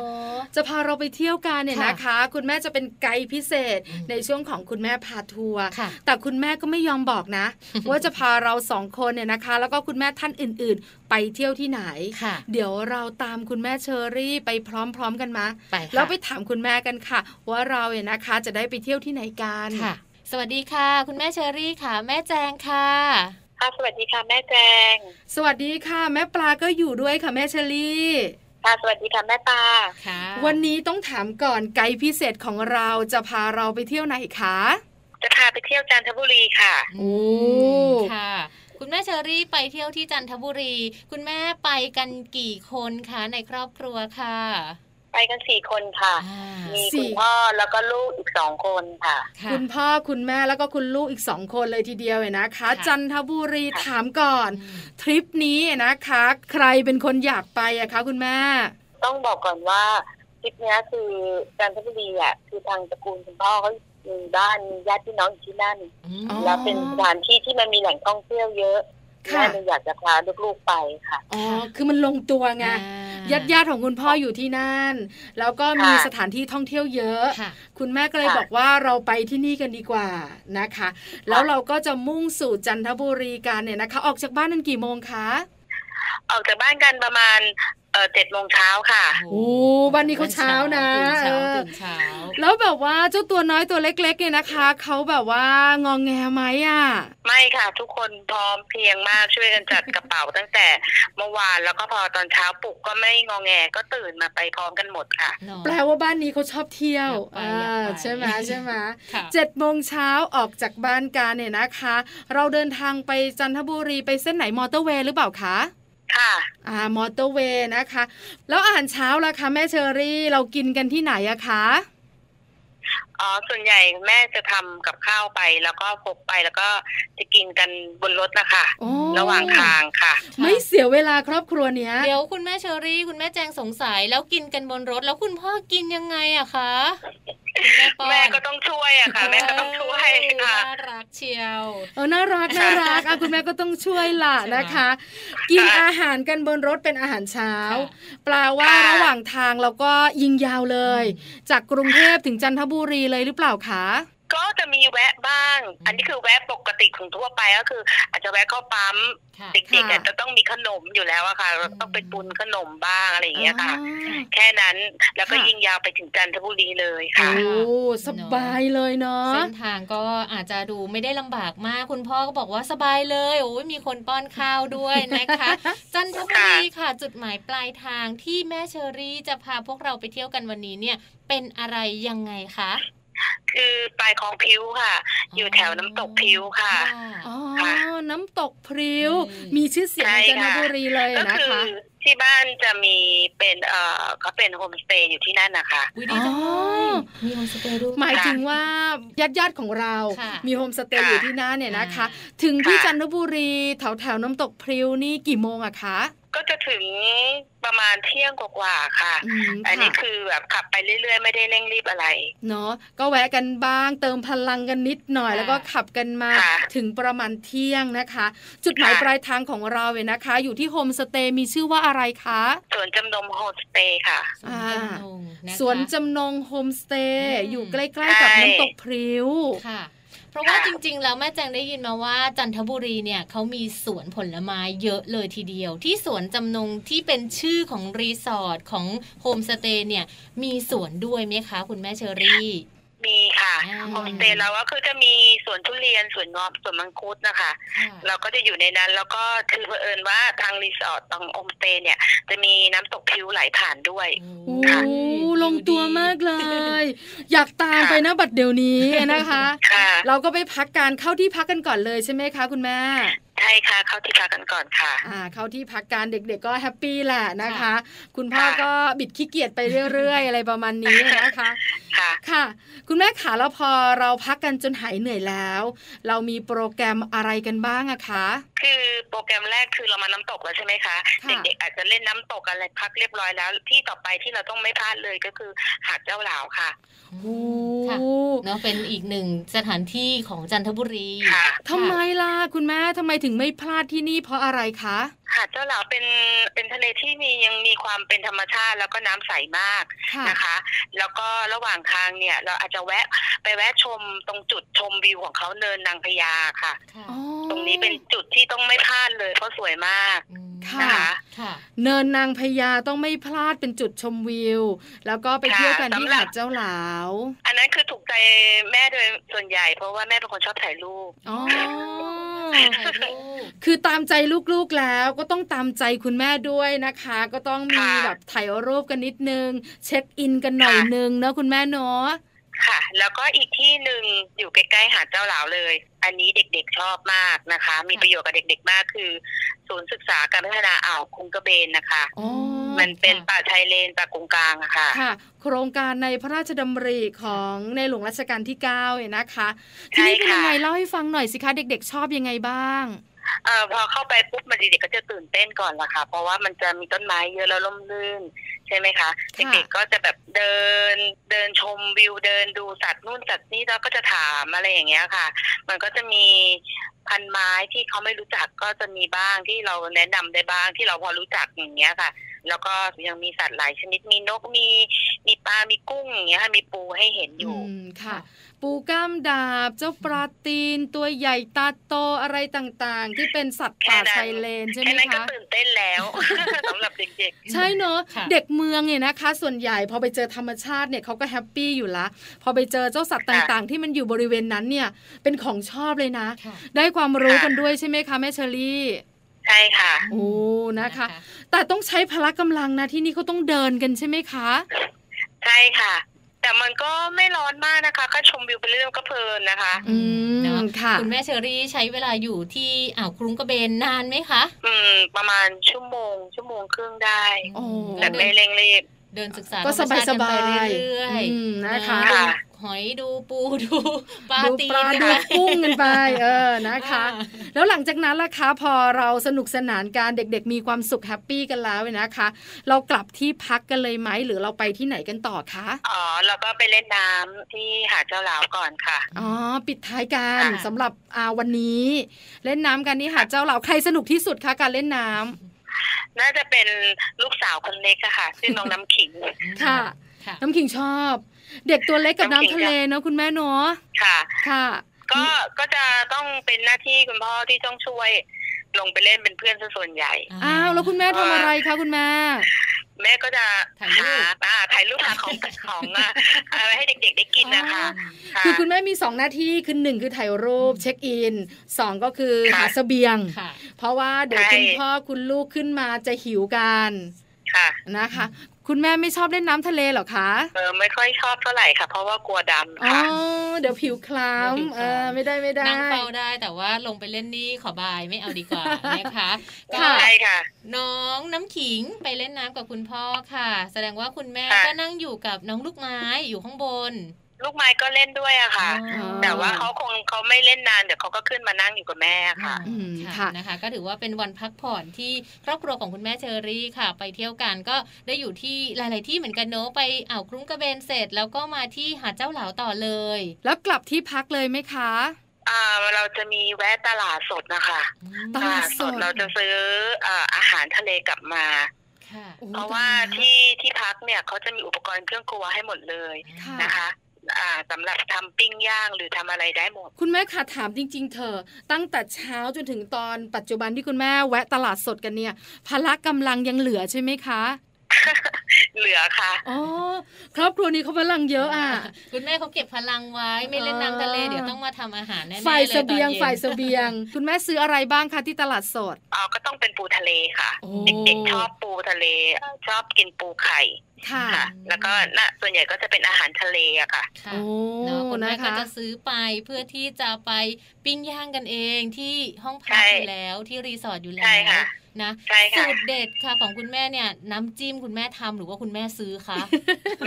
Speaker 2: จะพาเราไปเที่ยวกันเนี่ยนะคะ คุณแม่จะเป็นไกด์พิเศษในช่วงของคุณแม่พาทัวร์แต่คุณแม่ก็ไม่ยอมบอกนะ ว่าจะพาเราสองคนเนี่ยนะคะ แล้วก็คุณแม่ท่านอื่น ๆ ไปเที่ยวที่ไหน เดี๋ยวเราตามคุณแม่เชอรี่ไปพร้อม ๆ กันมาแล้วไปถามคุณแม่กันค่ะ ว่าเราเนี่ยนะคะจะได้ไปเที่ยวที่ไหนกัน
Speaker 1: ค่ะสวัสดีค่ะ คุณแม่เชอรี่ค่ะ แม่แจงค่ะ
Speaker 6: ค่ะสวัสดีค่ะแม่แจง
Speaker 2: สวัสดีค่ะ แม่ปลาก็อยู่ด้วยค่ะแม่เชอรี่
Speaker 6: ค่ะสวัสดีค่ะแม่ปลา
Speaker 2: ค่ะ วันนี้ต้องถามก่อนไกด์พิเศษของเราจะพาเราไปเที่ยวไหนคะ
Speaker 6: จะพาไปเที่ยวจันทบุรีค่ะ
Speaker 2: โอ้
Speaker 1: ค่ะ คุณแม่เชอรี่ไปเที่ยวที่จันทบุรี คุณแม่ไปกันกี่คนคะในครอบครัวค่ะ
Speaker 6: ไปกันสี่คนค่ะ มีคุณพ่อแล้วก็ลูกอีกสองคนค่ะ
Speaker 2: คุณพ่อคุณแม่แล้วก็คุณลูกอีกสองคนเลยทีเดียวเลยนะคะจันทบุรีถามก่อน ทริปนี้นะคะ ใครเป็นคนอยากไปอะคะคุณแม่
Speaker 6: ต้องบอกก่อนว่าทริปนี้คือจันทบุรีอะคือทางตระกูลคุณพ่อเขา มีบ้านมีญาติพี่น้องอยู่ที่นั่นแล้วเป็นสถานที่ที่มันมีแหล่งท่องเที่ยวเยอะแม่เลยอยากจะพาลูกๆไปค่ะ
Speaker 2: อ๋อคือมันลงตัวไงญาติญาติของคุณพ่ออยู่ที่นั่น แล้วก็มีสถานที่ท่องเที่ยวเยอะ คุณแม่ก็เลยบอกว่าเราไปที่นี่กันดีกว่านะคะ แล้วเราก็จะมุ่งสู่จันทบุรีกันเนี่ยนะคะ ออกจากบ้านนั้นกี่โมงคะ
Speaker 6: ออกจากบ้านกันประมาณ เออเจ็ดโมงเช้าค่ะ
Speaker 2: โอ้วันนี้เขาเช้านะ
Speaker 1: ตื่นเช้าตื่นเช้า
Speaker 2: แล้วแบบว่าเจ้าตัวน้อยตัวเล็ก ๆ เนี่ยนะคะเขาแบบว่างองแงไหมอะ
Speaker 6: ไม่ค่ะ ทุกคนพร้อมเพียงมากช่วยกันจัดกระเป๋าตั้งแต่เมื่อวานแล้วก็พอตอนเช้าปลุกก็ไม่งองแงก็ตื่นมาไปพร้อมกันหมดค่ะ
Speaker 2: แปลว่าบ้านนี้เขาชอบเที่ยวอ่าใช่ไหมใช่ไหมเจ็ดโมงเช้าออกจากบ้านกันเนี่ยนะคะ เราเดินทางไปจันทบุรีไปเส้นไหนมอเตอร์เวย์หรือเปล่าคะ
Speaker 6: ค่ะ
Speaker 2: อ่ามอเตอร์เวย์นะคะ แล้วอาหารเช้าล่ะคะ แม่เชอรี่เรากินกันที่ไหนอะคะ
Speaker 6: อ๋อส่วนใหญ่แม่จะทำกับข้าวไป แล้วก็พกไปแล้วก็จะกินกันบนรถนะคะระหว่างทางค่ะ
Speaker 2: ไม่เสียเวลาครอบครัวเนี้ย
Speaker 1: เดี๋ยวคุณแม่เชอรี่คุณแม่แจงสงสัยแล้วกินกันบนรถแล้วคุณพ่อกินยังไงอะคะ
Speaker 6: แม่ก็ต้องช่วยอะค่ะ แม่ก็ต้องช่วย
Speaker 1: ค่ะ น่ารักเชียว
Speaker 2: เออน่ารักน่ารักอะคุณแม่ก็ต้องช่วยล่ะนะคะ กินอาหารกันบนรถเป็นอาหารเช้าแปลว่าระหว่างทางเราก็ยิงยาวเลย จากกรุงเทพถึงจันทบุรีเลยหรือเปล่าคะ
Speaker 6: ก็จะมีแวะบ้าง อันนี้คือแวะปกติของทั่วไปก็คือ อาจจะแวะเข้าปั๊มเด็กๆจะต้องมีขนมอยู่แล้วอะค่ะต้องไปปุนขนมบ้างอะไรอย่างเงี้ยค่ะ แค่นั้นแล้วก็ยิ่งยาวไปถึงจันทบุรีเลยค่ะโอ้
Speaker 2: สบายเลยเนาะเส้
Speaker 1: นทางก็อาจจะดูไม่ได้ลำบากมาก คุณพ่อก็บอกว่าสบายเลยโอ้ยมีคนป้อนข้าวด้วยนะคะ จันทบุรีค่ะ จุดหมายปลายทางที่แม่เชอรี่จะพาพวกเราไปเที่ยวกันวันนี้เนี่ย เป็นอะไรยังไงคะ
Speaker 6: คือปลายคลองพิ้วค่ะ อยู่แถวน้ำตกพิ้วค่ะ
Speaker 2: อ๋อน้ำตกพิ้ว มีชื่อเสียงในจันทบุรีเลยนะคะ
Speaker 6: ที่บ้านจะมีเป็นเออเขาเป็นโฮมสเตย์อยู่ที่นั่นนะคะ
Speaker 1: อ๋อมีโฮมสเตย์ด้วย
Speaker 2: หมายถึงว่าญาติญาติของเรา มีโฮมสเตย์อยู่ที่นั่นเนี่ยนะคะ ถึงที่จันทบุรีแถวแถวน้ำตกพลิ้วนี่กี่โมงอะคะ
Speaker 6: ก็จะถึงประมาณเที่ยงกว่าๆค่ะ อันนี้คือแบบขับไปเรื่อยๆ ไม่ได้เร่งรีบอะไร
Speaker 2: เนาะก็แวะกันบ้างเติมพลังกันนิดหน่อย แล้วก็ขับกันมาถึงประมาณเที่ยงนะคะ จุดหมายปลายทางของเราเนี่ยนะคะ อยู่ที่โฮมสเตย์มีชื่อว่าอะไรคะ
Speaker 6: สวนจำนงโฮมสเตย์ค่ะ
Speaker 2: สวนจำนงโฮมสเตย์อยู่ใกล้ๆกับน้ำตกพลิ้ว
Speaker 1: ค่ะ เพราะว่าจริง ๆ แล้วแม่แจงได้ยินมาว่าจันทบุรีเนี่ยเขามีสวนผลไม้เยอะเลยทีเดียว ที่สวนจำนงที่เป็นชื่อของรีสอร์ทของโฮมสเตย์เนี่ยมีสวนด้วยไหมคะ คุณแม่เชอรี่
Speaker 6: มีค่ะโฮมสเตย์เราก็คือจะมีสวนทุเรียนสวนเงาะสวนมังคุดนะคะเราก็จะอยู่ในนั้น แล้วก็คือเผอิญว่าทางรีสอร์ทตรงโฮมสเตย์เนี่ย จะมีน้ำตกพลิ้วไหลผ่านด้วย
Speaker 2: โอ้ลงตัวมากเลย อยากตามไปนะบัดเดี๋ยวนี้นะคะเราก็ไปพักกันเข้าที่พักกันก่อนเลยใช่ไหมคะคุณแม่
Speaker 6: ใช่ค่ะเข้าที่พักกันก่อนค่ะ
Speaker 2: อ่า เข้าที่พักกันเด็ก ๆ ก็ happy แหละนะคะ คุณพ่อก็บิดขี้เกียจไปเรื่อยๆ อะไรประมาณนี้นะคะ
Speaker 6: ค่ะ
Speaker 2: ค่ะ คุณแม่ขาแล้วพอเราพักกันจนหายเหนื่อยแล้ว เรามีโปรแกรมอะไรกันบ้างอะคะ
Speaker 6: คือโปรแกรมแรกคือเรามาน้ำตกแล้วใช่ไหมคะ เด็กๆอาจจะเล่นน้ำตกอะไรพักเรียบร้อยแล้ว ที่ต่อไปที่เราต้องไม่พลาดเลยก็คือหาดเจ้าหลาวค่ะ
Speaker 2: โอ้
Speaker 1: ค่ะเนาะเป็นอีกหนึ่งสถานที่ของจันทบุรี
Speaker 6: ค่ะ
Speaker 2: ทำไมล่ะคุณแม่ทำไมถึงไม่พลาดที่นี่เพราะอะไรคะ
Speaker 6: หาดเจ้าหลาวเป็นเป็นทะเลที่มียังมีความเป็นธรรมชาติ แล้วก็น้ำใสมาก
Speaker 2: ค่ะ
Speaker 6: นะคะ แล้วก็ระหว่างทางเนี่ย เราอาจจะแวะไปแวะชมตรงจุดชมวิวของเขาเนินนางพญาค่ะ
Speaker 1: ค่ะ
Speaker 2: อ๋อ
Speaker 6: ตรงนี้เป็นจุดที่ต้องไม่พลาดเลยเพราะสวยมาก
Speaker 1: อืม
Speaker 2: ค่ะ
Speaker 6: นะคะ
Speaker 1: ค่ะ
Speaker 2: เนินนางพญาต้องไม่พลาดเป็นจุดชมวิว แล้วก็ไปเที่ยวกันที่หาดเจ้าหลาว
Speaker 6: อันนั้นคือถูกใจแม่โดยส่วนใหญ่เพราะว่าแม่เป็นคนชอบถ่ายรูป
Speaker 2: อ๋อ
Speaker 1: ถ่ายรูป
Speaker 2: คือตามใจลูกๆแล้วก็ต้องตามใจคุณแม่ด้วยนะคะ ก็ต้องมี
Speaker 6: ค่ะ
Speaker 2: แบบถ่ายรูปกันนิดนึง เช็คอินกันหน่อย
Speaker 6: ค่ะ
Speaker 2: นึงเนอะคุณแม่เนาะ
Speaker 6: ค่ะ แล้วก็อีกที่หนึ่งอยู่ใกล้ๆหาดเจ้าหลาวเลย อันนี้เด็กๆชอบมากนะคะ มีประโยชน์กับเด็กๆมากคือ ศูนย์ศึกษาการพัฒนาอ่าวคุงกระเบนนะคะ
Speaker 2: อ๋อ
Speaker 6: มันเป็นป่าชายเลนป่ากงกลางอะค่ะ
Speaker 2: ค่ะ โครงการในพระราชดำริของในหลวงรัชกาลที่9เนี่ยนะคะ
Speaker 6: ใช่
Speaker 2: ที่นี่เป็น
Speaker 6: ค่ะ
Speaker 2: ยังไงเล่าให้ฟังหน่อยสิคะ เด็กๆชอบยังไงบ้าง
Speaker 6: เอ่อพอเข้าไปปุ๊บมันเด็กๆก็จะตื่นเต้นก่อนละค่ะ เพราะว่ามันจะมีต้นไม้เยอะแล้วร่มรื่นใช่ไหมคะ
Speaker 2: ค่ะ
Speaker 6: เด็กๆก็จะแบบเดินเดินชมวิวเดินดูสัตว์นู่นสัตว์นี่แล้วก็จะถามอะไรอย่างเงี้ยค่ะ มันก็จะมีพันไม้ที่เขาไม่รู้จักก็จะมีบ้างที่เราแนะนำได้บ้างที่เราพอรู้จักอย่างเงี้ยค่ะ แล้วก็ยังมีสัตว์หลายชนิดมีนกมีมีปลา มีกุ้งอย่างเงี้ยค่ะมีปูให้เห็นอยู่
Speaker 2: อืมค่ะ ปูก้ามดาบ เจ้าปลาตีน ตัวใหญ่ตาโตอะไรต่างๆ ที่เป็นสัตว์ป่า
Speaker 6: แค่นั้น
Speaker 2: ชายเลนใช่ไหม
Speaker 6: แค่นั้นก็
Speaker 2: คะ
Speaker 6: ตื่นเต้นแล้วสำหรับเด็กๆ
Speaker 2: ใช่เนอะ
Speaker 1: ค่ะ
Speaker 2: เด็กเมืองเนี่ยนะคะ ส่วนใหญ่พอไปเจอธรรมชาติเนี่ยเขาก็ happy อยู่ละพอไปเจอเจ้าสัตว์ต่างๆ ที่มันอยู่บริเวณนั้นเนี่ยเป็นของชอบเลยนะ
Speaker 1: ค่ะ
Speaker 2: ได้ความรู้
Speaker 6: ค่ะ
Speaker 2: กันด้วยใช่ไหมคะแม่เชอรี่
Speaker 6: ใช่ค่ะ
Speaker 2: โอ้นะคะ แต่ต้องใช้พละกำลังนะที่นี่เขาต้องเดินกันใช่ไหมคะ
Speaker 6: ใช่ค่ะ แต่มันก็ไม่ร้อนมากนะคะก็ชมวิวไปเรื่อยๆก็เพลินนะคะ
Speaker 2: อืม
Speaker 1: เนอะ
Speaker 2: ค่ะ
Speaker 1: คุณแม่เชอรี่ใช้เวลาอยู่ที่อ่าวครุงกระเบนนานไหมคะ
Speaker 6: อืม ประมาณชั่วโมง ชั่วโมงครึ่งได้
Speaker 2: โอ้
Speaker 6: แต่ไม่เร่งรีบ
Speaker 1: เดินศึกษา
Speaker 2: ก็
Speaker 1: ธรรมชติกันไป
Speaker 2: สบายๆ
Speaker 1: เรื่อย
Speaker 2: อืมนะคะ
Speaker 1: เอ
Speaker 6: ค่ะ
Speaker 1: หอยดูปูดูปลา
Speaker 2: ดู
Speaker 1: ตี
Speaker 2: ปลา
Speaker 1: กัน
Speaker 2: ดู
Speaker 1: ไป
Speaker 2: กุ้งกันไปเออนะคะ
Speaker 1: อ่า
Speaker 2: แล้วหลังจากนั้นล่ะคะพอเราสนุกสนานการเด็ก ๆ มีความสุขแฮปปี้กันแล้วเนี่ยนะคะ เรากลับที่พักกันเลยไหมหรือเราไปที่ไหนกันต่อคะ
Speaker 6: อ๋อแล้วก็ไปเล่นน้ำที่หาดเจ้าหลาวก่อนค่ะ
Speaker 2: อ๋อปิดท้ายกัน
Speaker 6: ค่ะ
Speaker 2: สำหรับอ่าวันนี้ เล่นน้ำกันนี่หาดเจ้าเหล่าใครสนุกที่สุดคะการเล่นน้ำ
Speaker 6: น่าจะเป็นลูกสาวคนเล็กอะค่ะ ชื่อน้องน้ำขิง
Speaker 2: ค่ะ
Speaker 1: ค่ะ
Speaker 2: น้ำขิงชอบ เด็กตัวเล็กกับ
Speaker 6: น้ำขิ
Speaker 2: น้ำ
Speaker 6: ง
Speaker 2: ทะเลเนอะคุณแม่เนอะ
Speaker 6: ค่ะ
Speaker 2: ค่ะ
Speaker 6: ก็ก็จะต้องเป็นหน้าที่คุณพ่อที่ต้องช่วยลงไปเล่นเป็นเพื่อนซะส่วนใหญ่
Speaker 2: อ้าวแล้วคุณแม่ทำอะไรคะคุณแม่
Speaker 6: แม่ก็จะ
Speaker 1: ถ่ายรูป
Speaker 6: หอ่าถ่ายรูปหาของของอะอะไรให้เด็กๆได้กินนะคะ
Speaker 2: อ๋อคือคุณแม่มีสองหน้าที่คือหนึ่งคือถ่ายรูปเช็คอินสองก็คือ
Speaker 6: ค่ะ
Speaker 2: หาเสบียง
Speaker 1: ค่ะ
Speaker 2: เพราะว่าเดี๋ยว
Speaker 6: ใช่
Speaker 2: คุณพ่อคุณลูกขึ้นมาจะหิวกัน
Speaker 6: ค่ะ
Speaker 2: นะคะ คุณแม่ไม่ชอบเล่นน้ำทะเลเหรอคะ
Speaker 6: เออไม่ค่อยชอบเท่าไหร่ค่ะ เพราะว่ากลัวดำ
Speaker 2: อ๋อ
Speaker 6: ค่ะ
Speaker 2: เดี๋ยวผิวคล้
Speaker 1: เดี๋ยวผิวำคล้ำ
Speaker 2: เออไม่ได้ไม่ได้
Speaker 1: นั่งเฝ้าได้แต่ว่าลงไปเล่นนี่ขอบายไม่เอาดีกว่านะคะก็
Speaker 2: ค่ะ
Speaker 6: ใช่ค่ะ
Speaker 1: น้องน้ำขิงไปเล่นน้ำกับคุณพ่อค่ะ แสดงว่าคุณแม่
Speaker 6: ค่ะ
Speaker 1: ก็นั่งอยู่กับน้องลูกไม้อยู่ข้างบน
Speaker 6: ลูกไม้ก็เล่นด้วยอะค่ะ
Speaker 1: อ๋อ
Speaker 6: แต่ว่าเขาคงเขาไม่เล่นนานเดี๋ยวเขาก็ขึ้นมานั่งอยู่กับแม่ค่ะ
Speaker 2: อืม
Speaker 1: ค่ะ
Speaker 2: ค่ะ
Speaker 1: นะคะ ก็ถือว่าเป็นวันพักผ่อนที่ครอบครัวของคุณแม่เชอรี่ค่ะ ไปเที่ยวกันก็ได้อยู่ที่หลาย ๆ ที่เหมือนกันเนอะไปอ่าวครุ้งกระเบนเสร็จ แล้วก็มาที่หาดเจ้าเหลาต่อเลย
Speaker 2: แล้วกลับที่พักเลยไหมคะ
Speaker 6: อ่าเราจะมีแวะตลาดสดนะคะ
Speaker 2: ตลาดสด
Speaker 6: เราจะซื้ออ่าอาหารทะเลกลับมา
Speaker 1: ค่ะ
Speaker 2: โอ้
Speaker 6: เพราะว่า
Speaker 2: ตยแล้ว
Speaker 6: ที่ที่พักเนี่ยเขาจะมีอุปกรณ์เครื่องครัวให้หมดเลย
Speaker 2: ค่ะ
Speaker 6: นะคะอ่า สำหรับทำปิ้งย่างหรือทำอะไรได้หมด
Speaker 2: คุณแม่ค่ะถามจริง ๆ เธอะตั้งแต่เช้าจนถึงตอนปัจจุบันที่คุณแม่แวะตลาดสดกันเนี่ยพละกำลังยังเหลือใช่ไหมคะ
Speaker 6: เหลือค่ะ
Speaker 2: อ๋อ ครอบครัวนี้เขาพลังเยอะอะ
Speaker 1: คุณแม่เขาเก็บพลังไว้ไม่เล่นน้ำทะเล
Speaker 2: อ่า
Speaker 1: เดี๋ยวต้องมาทำอาหารแน่ๆเลย
Speaker 2: ฝ่ายเสบียง
Speaker 1: ตอนน
Speaker 2: ฝ่ายเสบียง คุณแม่ซื้ออะไรบ้างคะที่ตลาดสด
Speaker 6: อ๋อ ก็ต้องเป็นปูทะเลค่ะ
Speaker 2: โอ้
Speaker 6: เด็กๆชอบปูทะเล ชอบกินปูไข่
Speaker 2: ค่ะ
Speaker 6: แล้วก็น่ะส่วนใหญ่ก็จะเป็นอาหารทะเลอะค่ะ
Speaker 1: ค่ะ
Speaker 2: โอ้
Speaker 1: เนาะคุณแม่
Speaker 2: นะคะ
Speaker 1: ก็จะซื้อไปเพื่อที่จะไปปิ้งย่างกันเองที่ห้องพัก
Speaker 6: ใช่
Speaker 1: อยู่แล้วที่รีสอร์ทอยู่แล้
Speaker 6: ใช่
Speaker 1: ว
Speaker 6: ค่ะ
Speaker 1: นะ
Speaker 6: ใช่ค่ะ
Speaker 1: สูตรเด็ดค่ะของคุณแม่เนี่ย น้ำจิ้มคุณแม่ทำหรือว่าคุณแม่ซื้อคะ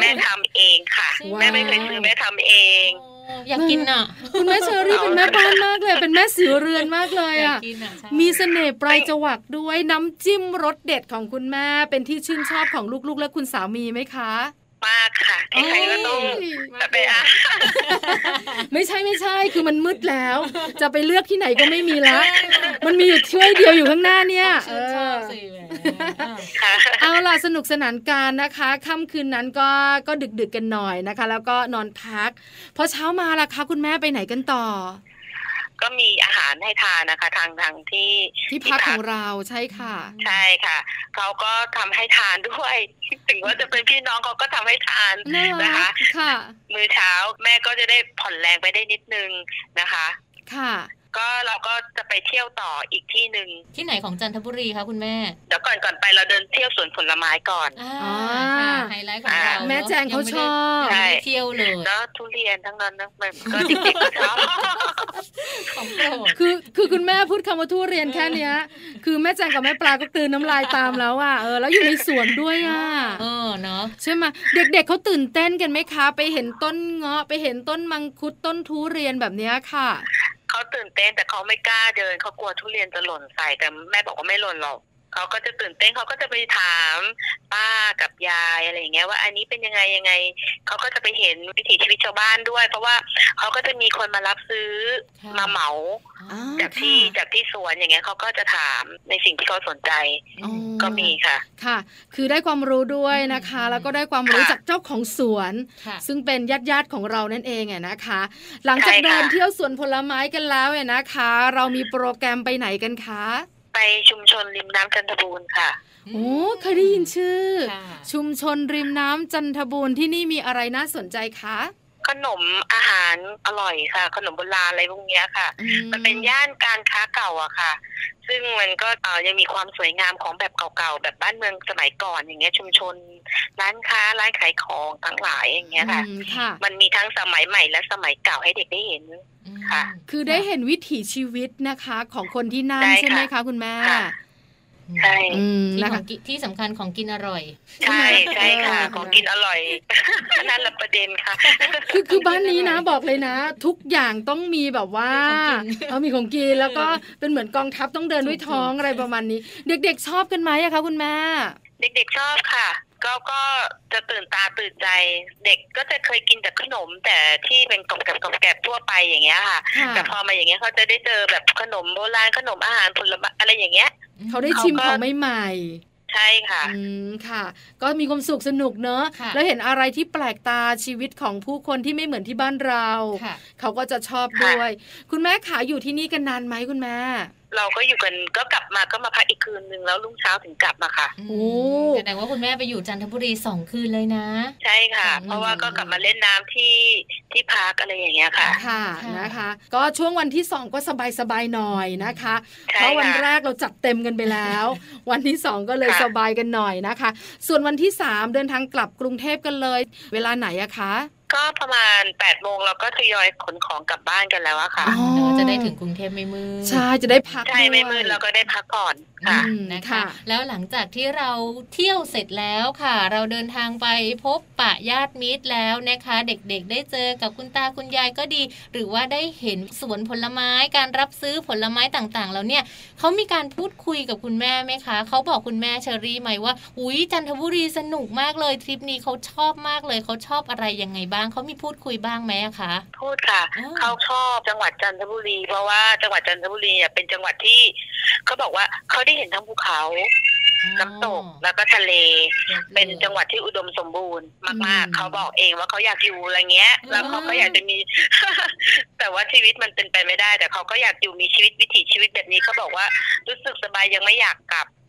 Speaker 6: แม่ทำเองค่ะ
Speaker 1: ใช่ไหม
Speaker 6: แม่ไม่เคยซื้อแม่ทำเอง
Speaker 1: โอ้อยากกินอะ
Speaker 2: คุณแม่เชอรี่เป็นแม่บ้านมากเลย เป็นแม่สิวเรือนมากเลย
Speaker 1: อยาก
Speaker 2: อะ
Speaker 1: กินอะใช่
Speaker 2: มีเสน่ห์ปลายจวักด้วยน้ำจิ้มรสเด็ดของคุณแม่เป็นที่ชื่นชอบของลูกๆ และคุณสามีไหมคะ
Speaker 6: มากค่ะใครๆก็ต้อง
Speaker 2: โอ้ย
Speaker 6: ไปอะ
Speaker 2: ไม่ใช่ไม่ใช่คือมันมืดแล้ว จะไปเลือกที่ไหนก็ไม่มีละมันมีอยู่ถ้วยเดียวอยู่ข้างหน้าเนี่ย
Speaker 1: ชื่นชอบสิแหมอะ
Speaker 6: ค่ะ
Speaker 2: เอาล่ะสนุกสนานการนะคะค่ำคืนนั้นก็ก็ดึกดึกๆกันหน่อยนะคะ แล้วก็นอนพักพอเช้ามาล่ะคะ คุณแม่ไปไหนกันต่อ
Speaker 6: ก็มีอาหารให้ทานนะคะ ทางทางที่
Speaker 2: ที่พักของเราใช่ค่ะ
Speaker 6: ใช่ค่ะเขาก็ทำให้ทานด้วย ถึงว่าจะเป็นพี่น้องเขาก็ทำให้ทาน
Speaker 2: น่า
Speaker 6: นะ
Speaker 2: รั
Speaker 6: คะ
Speaker 2: กค่ะ
Speaker 6: มื้อเช้าแม่ก็จะได้ผ่อนแรงไปได้นิดนึงนะคะ
Speaker 2: ค่ะ
Speaker 6: ก็เราก็จะไปเที่ยวต่ออีกที่หนึ่ง
Speaker 1: ที่ไหนของจันทบุรีคะคุณแม่
Speaker 6: เดี๋ยวก่อนก่อนไปเราเดินเที่ยวสวนผลไม้ก่อน
Speaker 1: อ่า
Speaker 2: อ่า
Speaker 1: ค่ะไฮไลท์ของเรา
Speaker 2: แม่แจงเขาชอบ
Speaker 1: ยังไม่ได้เที่ยวเลย
Speaker 6: แล้วทุเรียนทั้งนั้นนะมันก็เด็กๆก็ชอบ
Speaker 1: ของโปรด
Speaker 2: คือคือคุณแม่พูดคำว่าทุเรียนแค่เนี้ย คือแม่แจงกับแม่ปลาก็กลืนน้ำลายตามแล้วอะเออแล้วอยู่ในสวนด้วยอะ
Speaker 1: เออเนาะ
Speaker 2: ใช่ไหมเด็กๆเขาตื่นเต้นกันไหมคะ ไปเห็นต้นเงาะไปเห็นต้นมังคุดต้นทุเรียนแบบเนี้ยค่ะ
Speaker 6: เขาตื่นเต้นแต่เขาไม่กล้าเดินเขากลัวทุเรียนจะหล่นใส่แต่แม่บอกว่าไม่หล่นหรอก เขาก็จะตื่นเต้นเขาก็จะไปถามป้ากับยายอะไรอย่างเงี้ยว่าอันนี้เป็นยังไงยังไงเขาก็จะไปเห็นวิถีชีวิตชาวบ้านด้วย เพราะว่าเขาก็จะมีคนมารับซื้อ
Speaker 1: ค่ะ
Speaker 6: มาเหมา
Speaker 2: อ่า
Speaker 6: จากที่
Speaker 2: ค่ะ
Speaker 6: จากที่สวนอย่างเงี้ยเขาก็จะถามในสิ่งที่เขาสนใจ
Speaker 2: อ๋อ
Speaker 6: ก็มีค่ะ
Speaker 2: ค่ะ คือได้ความรู้ด้วยนะคะ แล้วก็ได้ความรู้
Speaker 6: ค่ะ
Speaker 2: จากเจ้าของสวน
Speaker 1: ค่ะ
Speaker 2: ซึ่งเป็นญาติญาติๆของเรานั่นเองอะนะคะ หลังจาก
Speaker 6: ใช่ค่ะ
Speaker 2: เดินเที่ยวสวนผลไม้กันแล้วเนี่ยนะคะ เรามีโปรแกรมไปไหนกันคะ
Speaker 6: ไปชุมชนริมน้ำจันทบูรณ์ค่ะ
Speaker 2: โอ้เคยได้ยินชื่อ
Speaker 1: ค่ะ
Speaker 2: ชุมชนริมน้ำจันทบูรณ์ที่นี่มีอะไรน่าสนใจคะ
Speaker 6: ขนมอาหารอร่อยค่ะ ขนมโบราณอะไรพวกเนี้ยค่ะ
Speaker 2: อื
Speaker 6: มันเป็นย่านการค้าเก่าอะค่ะ ซึ่งมันก็เอ่อยังมีความสวยงามของแบบเก่าๆแบบบ้านเมืองสมัยก่อนอย่างเงี้ยชุมชน ร้านค้าร้านขายของทั้งหลายอย่างเงี้ยค่ะ
Speaker 2: อืมค่ะ
Speaker 6: มันมีทั้งสมัยใหม่และสมัยเก่าให้เด็กได้เห็น
Speaker 1: อืม
Speaker 6: ค่ะ
Speaker 2: คือได้เห็นวิถีชีวิตนะคะ ของคนที่นั่น
Speaker 6: ได้ค่ะ
Speaker 2: ใช่ไหมคะคุณแม่
Speaker 6: ค่ะ ใช่
Speaker 2: อืม
Speaker 1: ที่
Speaker 2: นะ
Speaker 1: ขอ
Speaker 2: คะ
Speaker 1: งกิที่สำคัญของกินอร่อย
Speaker 6: ใช่ใช่ค่ะ
Speaker 2: เออ
Speaker 6: ของกินอร่อยนั่นแหละประเด็นค่ะ
Speaker 2: คือคือบ้านนี้นะบอกเลยนะ ทุกอย่างต้องมีแบบว่า
Speaker 1: มีของกิน
Speaker 2: เออมีของกินแล้วก็เป็นเหมือนกองทัพต้องเดินด้วยท้อง
Speaker 1: ถูกๆ
Speaker 2: อะไรประมาณนี้ เด็กๆชอบกันไหมอะคะคุณแม่
Speaker 6: เด็กๆชอบค่ะ ก็ก็จะตื่นตาตื่นใจ เด็กก็จะเคยกินแต่ขนม แต่ที่เป็นกล่องแกบกล่องแกบทั่วไปอย่างเงี้ยค่ะ
Speaker 2: ค่ะ
Speaker 6: แต่พอมาอย่างเงี้ยเขาจะได้เจอแบบขนมโบราณขนมอาหารผลไม้อะไรอย่างเงี้ย
Speaker 2: เขาได้ชิม
Speaker 6: เขาก็
Speaker 2: ของใหม่
Speaker 6: ใช่ค่ะ
Speaker 2: ๆอืมค่ะ ก็มีความสุขสนุกเนอะ
Speaker 1: ค่ะ
Speaker 2: แล้วเห็นอะไรที่แปลกตาชีวิตของผู้คนที่ไม่เหมือนที่บ้านเรา
Speaker 1: ค่ะ
Speaker 2: เขาก็จะชอบด้วย คุณแม่ขาอยู่ที่นี่กันนานไหมคุณแม่
Speaker 6: เราก็อยู่กันก็กลับมาก็มาพักอีกคืนนึงแล้วรุ่งเช้าถึงกลับมาค่ะ
Speaker 2: โอ้
Speaker 1: แสดงว่าคุณแม่ไปอยู่จันทบุรีสองคืนเลยนะ
Speaker 6: ใช่ค่ะ
Speaker 1: อืม
Speaker 6: เพราะว่าก็กลับมาเล่นน้ำที่ที่พักอะไรอย่างเงี้ยค่ะ
Speaker 2: ค่ะ
Speaker 1: ค่ะ
Speaker 2: นะคะ ก็ช่วงวันที่สองก็สบายๆหน่อยนะคะ
Speaker 6: ใช่
Speaker 2: เพราะวัน
Speaker 6: ค่ะ
Speaker 2: แรกเราจัดเต็มกันไปแล้ว วันที่สองก็เลย
Speaker 6: ค่ะ
Speaker 2: สบายกันหน่อยนะคะ ส่วนวันที่สามเดินทางกลับกรุงเทพกันเลย เวลาไหนอะคะ
Speaker 6: ก็ประมาณ8ปดโมงเราก็ทยอยขนของกลับบ้านกันแล้วอะค่ะ
Speaker 2: อ๋อ
Speaker 1: เออจะได้ถึงกรุงเทพไม่มืด
Speaker 2: ใช่จะได้พัก
Speaker 6: ใช่ไม่
Speaker 2: ด้วย
Speaker 6: มืดเราก็ได้พักผ่อน
Speaker 1: อื
Speaker 6: ค่ะ
Speaker 1: มนะคะ
Speaker 2: ค่ะ
Speaker 1: แล้วหลังจากที่เราเที่ยวเสร็จแล้วค่ะ เราเดินทางไปพบปะญาติมิตรแล้วนะคะ เด็กๆ ได้เจอกับคุณตาคุณยายก็ดี หรือว่าได้เห็นสวนผลไม้การรับซื้อผลไม้ต่างๆ แล้วเนี่ยเขามีการพูดคุยกับคุณแม่ไหมคะเขาบอกคุณแม่เชอรี่ไหมว่า อุ้ยจันทบุรีสนุกมากเลยทริปนี้เขาชอบมากเลยเขาชอบอะไรยังไงบ้างเขามีพูดคุยบ้างไหมอะคะ
Speaker 6: พูดค่ะ
Speaker 1: อ๋อ
Speaker 6: เขาชอบจังหวัดจันทบุรี เพราะว่าจังหวัดจันทบุรีเนี่ยเป็นจังหวัดที่เขาบอกว่าเขาได้เห็นทั้งภูเขาน้ำตกแล้วก็ทะเล เป็นจังหวัดที่อุดมสมบูรณ์มาก
Speaker 2: อืม
Speaker 6: ๆเขาบอกเองว่าเขาอยากอยู่อะไรเงี้ย แล้วเขาก็อยากจะมี แต่ว่าชีวิตมันเป็นไปไม่ได้ แต่เขาก็อยากอยู่มีชีวิตวิถีชีวิตแบบนี้เขาบอกว่ารู้สึกสบายยังไม่อยากกลับ
Speaker 1: อืม
Speaker 2: อ๋อ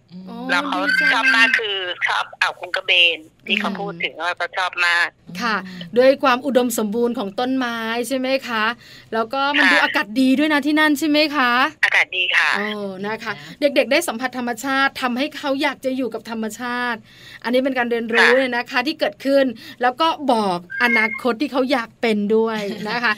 Speaker 6: แล้วเขา
Speaker 2: ดีจัง
Speaker 6: ชอบมากคือชอบอ่าวคุงกระเบนที่เขา
Speaker 2: อืม
Speaker 6: พูดถึงว่าเขาชอบมาก
Speaker 2: ค่ะ ด้วยความอุดมสมบูรณ์ของต้นไม้ใช่ไหมคะ แล้วก็มัน
Speaker 6: ค่ะ
Speaker 2: ดูอากาศดีด้วยนะที่นั่นใช่ไหมคะ
Speaker 6: อากาศดีค่ะ
Speaker 2: โอ้นะคะ เด็กๆ ได้สัมผัสธรรมชาติทำให้เขาอยากจะอยู่กับธรรมชาติ อันนี้เป็นการเรียนรู้เลยนะคะ ที่เกิดขึ้น แล้วก็บอกอนาคตที่เขาอยากเป็นด้วยนะคะ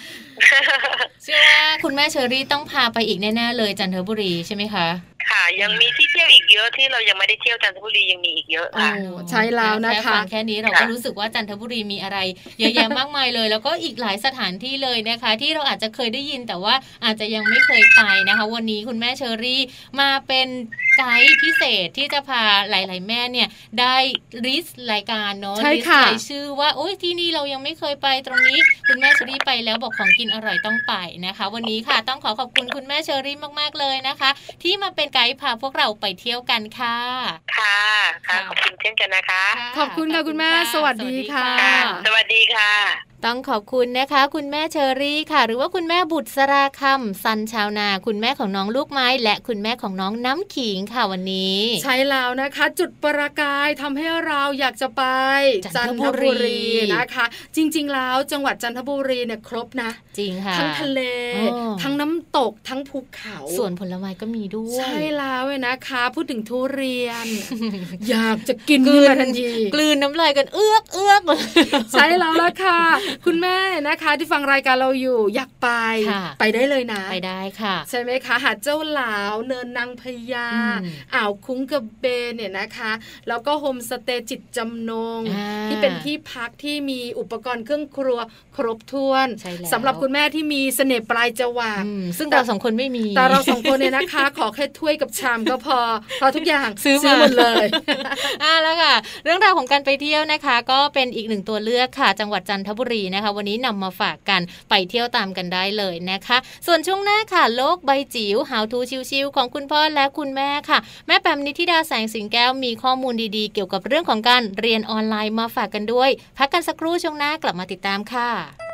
Speaker 1: เชื่อว่าคุณแม่เชอรี่ต้องพาไปอีกแน่ๆเลยจันทบุรีใช่ไหมคะ
Speaker 6: ค่ะ ยังมีที่เที่ยวอีกเยอะที่เรายังไม่ได้เที่ยวจันทบุรียังมีอีกเยอะค่ะ
Speaker 2: ใช่แล้วนะคะแค่
Speaker 1: ฟังแค่นี้เราก็รู้สึกว่าจันทบุรีมีอะไรเยอะแยะมากมายเลย แล้วก็อีกหลายสถานที่เลยนะคะ ที่เราอาจจะเคยได้ยินแต่ว่าอาจจะยังไม่เคยไปนะคะ วันนี้คุณแม่เชอรี่มาเป็นไกด์พิเศษที่จะพาหลาย ๆ แม่เนี่ยได้ริสรายการเนาะ
Speaker 2: ริสรา
Speaker 1: ยชื่อว่าโอ้ยที่นี่เรายังไม่เคยไปตรงนี้ คุณแม่เชอรี่ไปแล้วบอกของกินอร่อยต้องไปนะคะ วันนี้ค่ะต้องขอขอบคุณคุณแม่เชอรี่มาก ๆ เลยนะคะ ที่มาเป็นไกด์พาพวกเราไปเที่ยวกันค่ะ
Speaker 6: ค่ะค่ะขอบคุณเช่นกันนะคะ
Speaker 2: ขอบคุณค่ะคุณแม่ สวัสดีค่ะ
Speaker 6: สวัสดีค่ะ
Speaker 1: ต้องขอบคุณนะคะ คุณแม่เชอรี่ค่ะ หรือว่าคุณแม่บุตรสราคำสันชาวนา คุณแม่ของน้องลูกไม้ และคุณแม่ของน้องน้ำขิงค่ะวันนี้
Speaker 2: ใช่แล้วนะคะ จุดประกายทำให้เราอยากจะไป
Speaker 1: จันทบุรี
Speaker 2: นะคะ จริง ๆ แล้วจังหวัดจันทบุรีเนี่ยครบนะ
Speaker 1: จริงค่ะ
Speaker 2: ทั้งทะเล ทั้งน้ำตกทั้งภูเขา
Speaker 1: ส่วนผลไม้ก็มีด้วย ใช่
Speaker 2: แล้วนะคะ พูดถึงทุเรียน อยากจะกิน
Speaker 1: กื
Speaker 2: นทันที
Speaker 1: กลืนน้ำลายกันเอื้อกเอื้อก
Speaker 2: ใช่แล้วละค่ะคุณแม่นะคะที่ฟังรายการเราอยู่อยากไป ไปได้เลยนะ
Speaker 1: ไปได้ค่ะ
Speaker 2: ใช่ไหมคะ หาดเจ้าหลาวเนินนางพญาอ่าวคุ้งกระเบนเนี่ยนะคะ แล้วก็โฮมสเตย์จิตจำนง ที่เป็นที่พักที่มีอุปกรณ์เครื่องครัวครบถ้วนสำหรับคุณแม่ที่มีเสน่ห์ปลายจวัก
Speaker 1: ซึ่งเราสองคนไม่มี
Speaker 2: แต่เราสองคนเนี่ยนะคะ ขอแค่ถ้วยกับชามก็พอเพราะทุกอย่างซื้อมาหมดเลย
Speaker 1: อ่าแล้วค่ะ เรื่องราวของการไปเที่ยวนะคะ ก็เป็นอีกหนึ่งตัวเลือกค่ะ จังหวัดจันทบุรีนะคะ วันนี้นำมาฝากกันไปเที่ยวตามกันได้เลยนะคะ ส่วนช่วงหน้าค่ะ โลกใบจิ๋ว How to ชิวๆของคุณพ่อและคุณแม่ค่ะ แม่แปมนิธิดาแสงสิงแก้วมีข้อมูลดีๆ เกี่ยวกับเรื่องของการเรียนออนไลน์มาฝากกันด้วย พักกันสักครู่ช่วงหน้ากลับมาติดตามค่ะ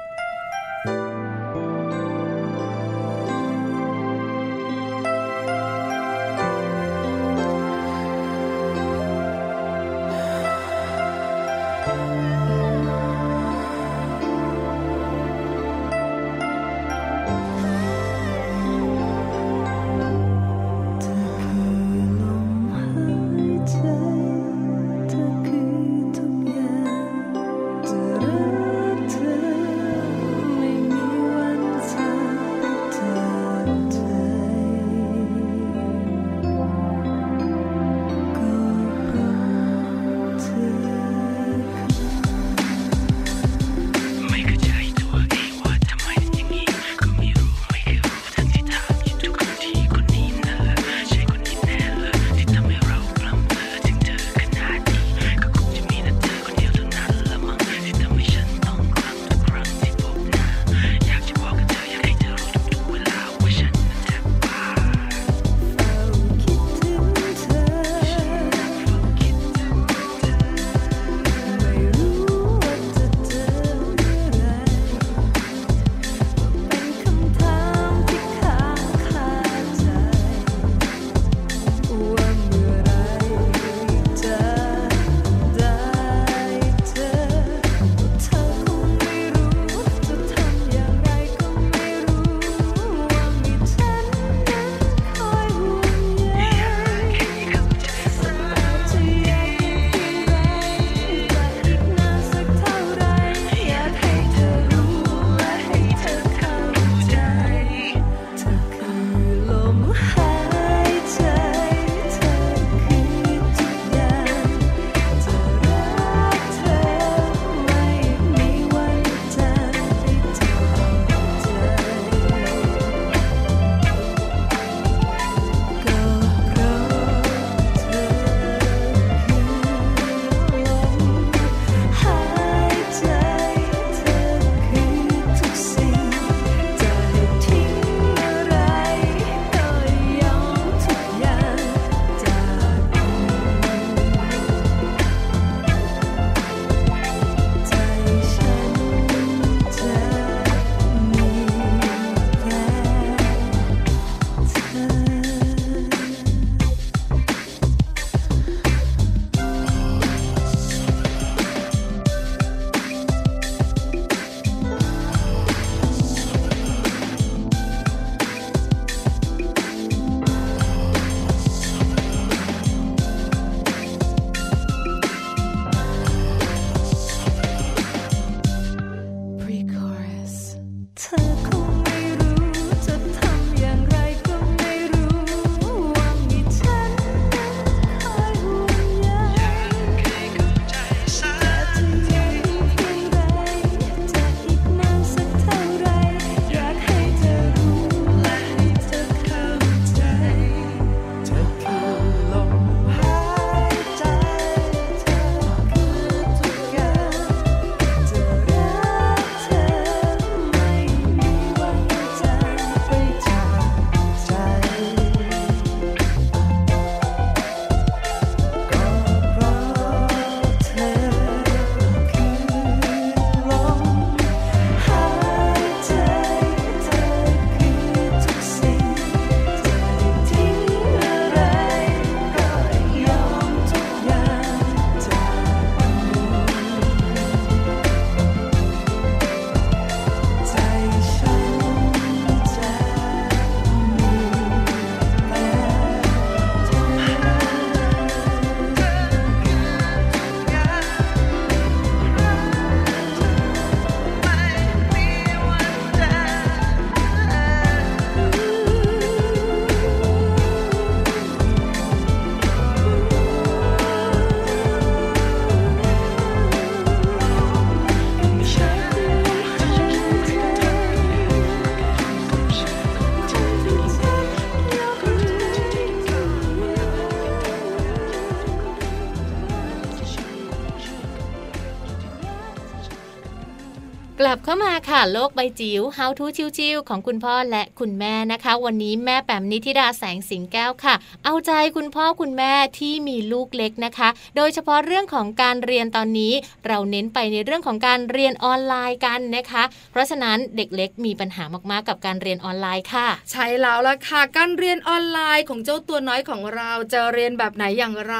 Speaker 1: ลับเข้ามาค่ะโลกใบจิ๋ว How to ชิวๆของคุณพ่อและคุณแม่นะคะ วันนี้แม่แปมนิธิดาแสงสิงแก้วค่ะ เอาใจคุณพ่อคุณแม่ที่มีลูกเล็กนะคะ โดยเฉพาะเรื่องของการเรียนตอนนี้ เราเน้นไปในเรื่องของการเรียนออนไลน์กันนะคะ เพราะฉะนั้นเด็กเล็กมีปัญหามากๆ กับการเรียนออนไลน์ค่ะ
Speaker 2: ใช่แล้วล่ะค่ะการเรียนออนไลน์ของเจ้าตัวน้อยของเราจะเรียนแบบไหนอย่างไร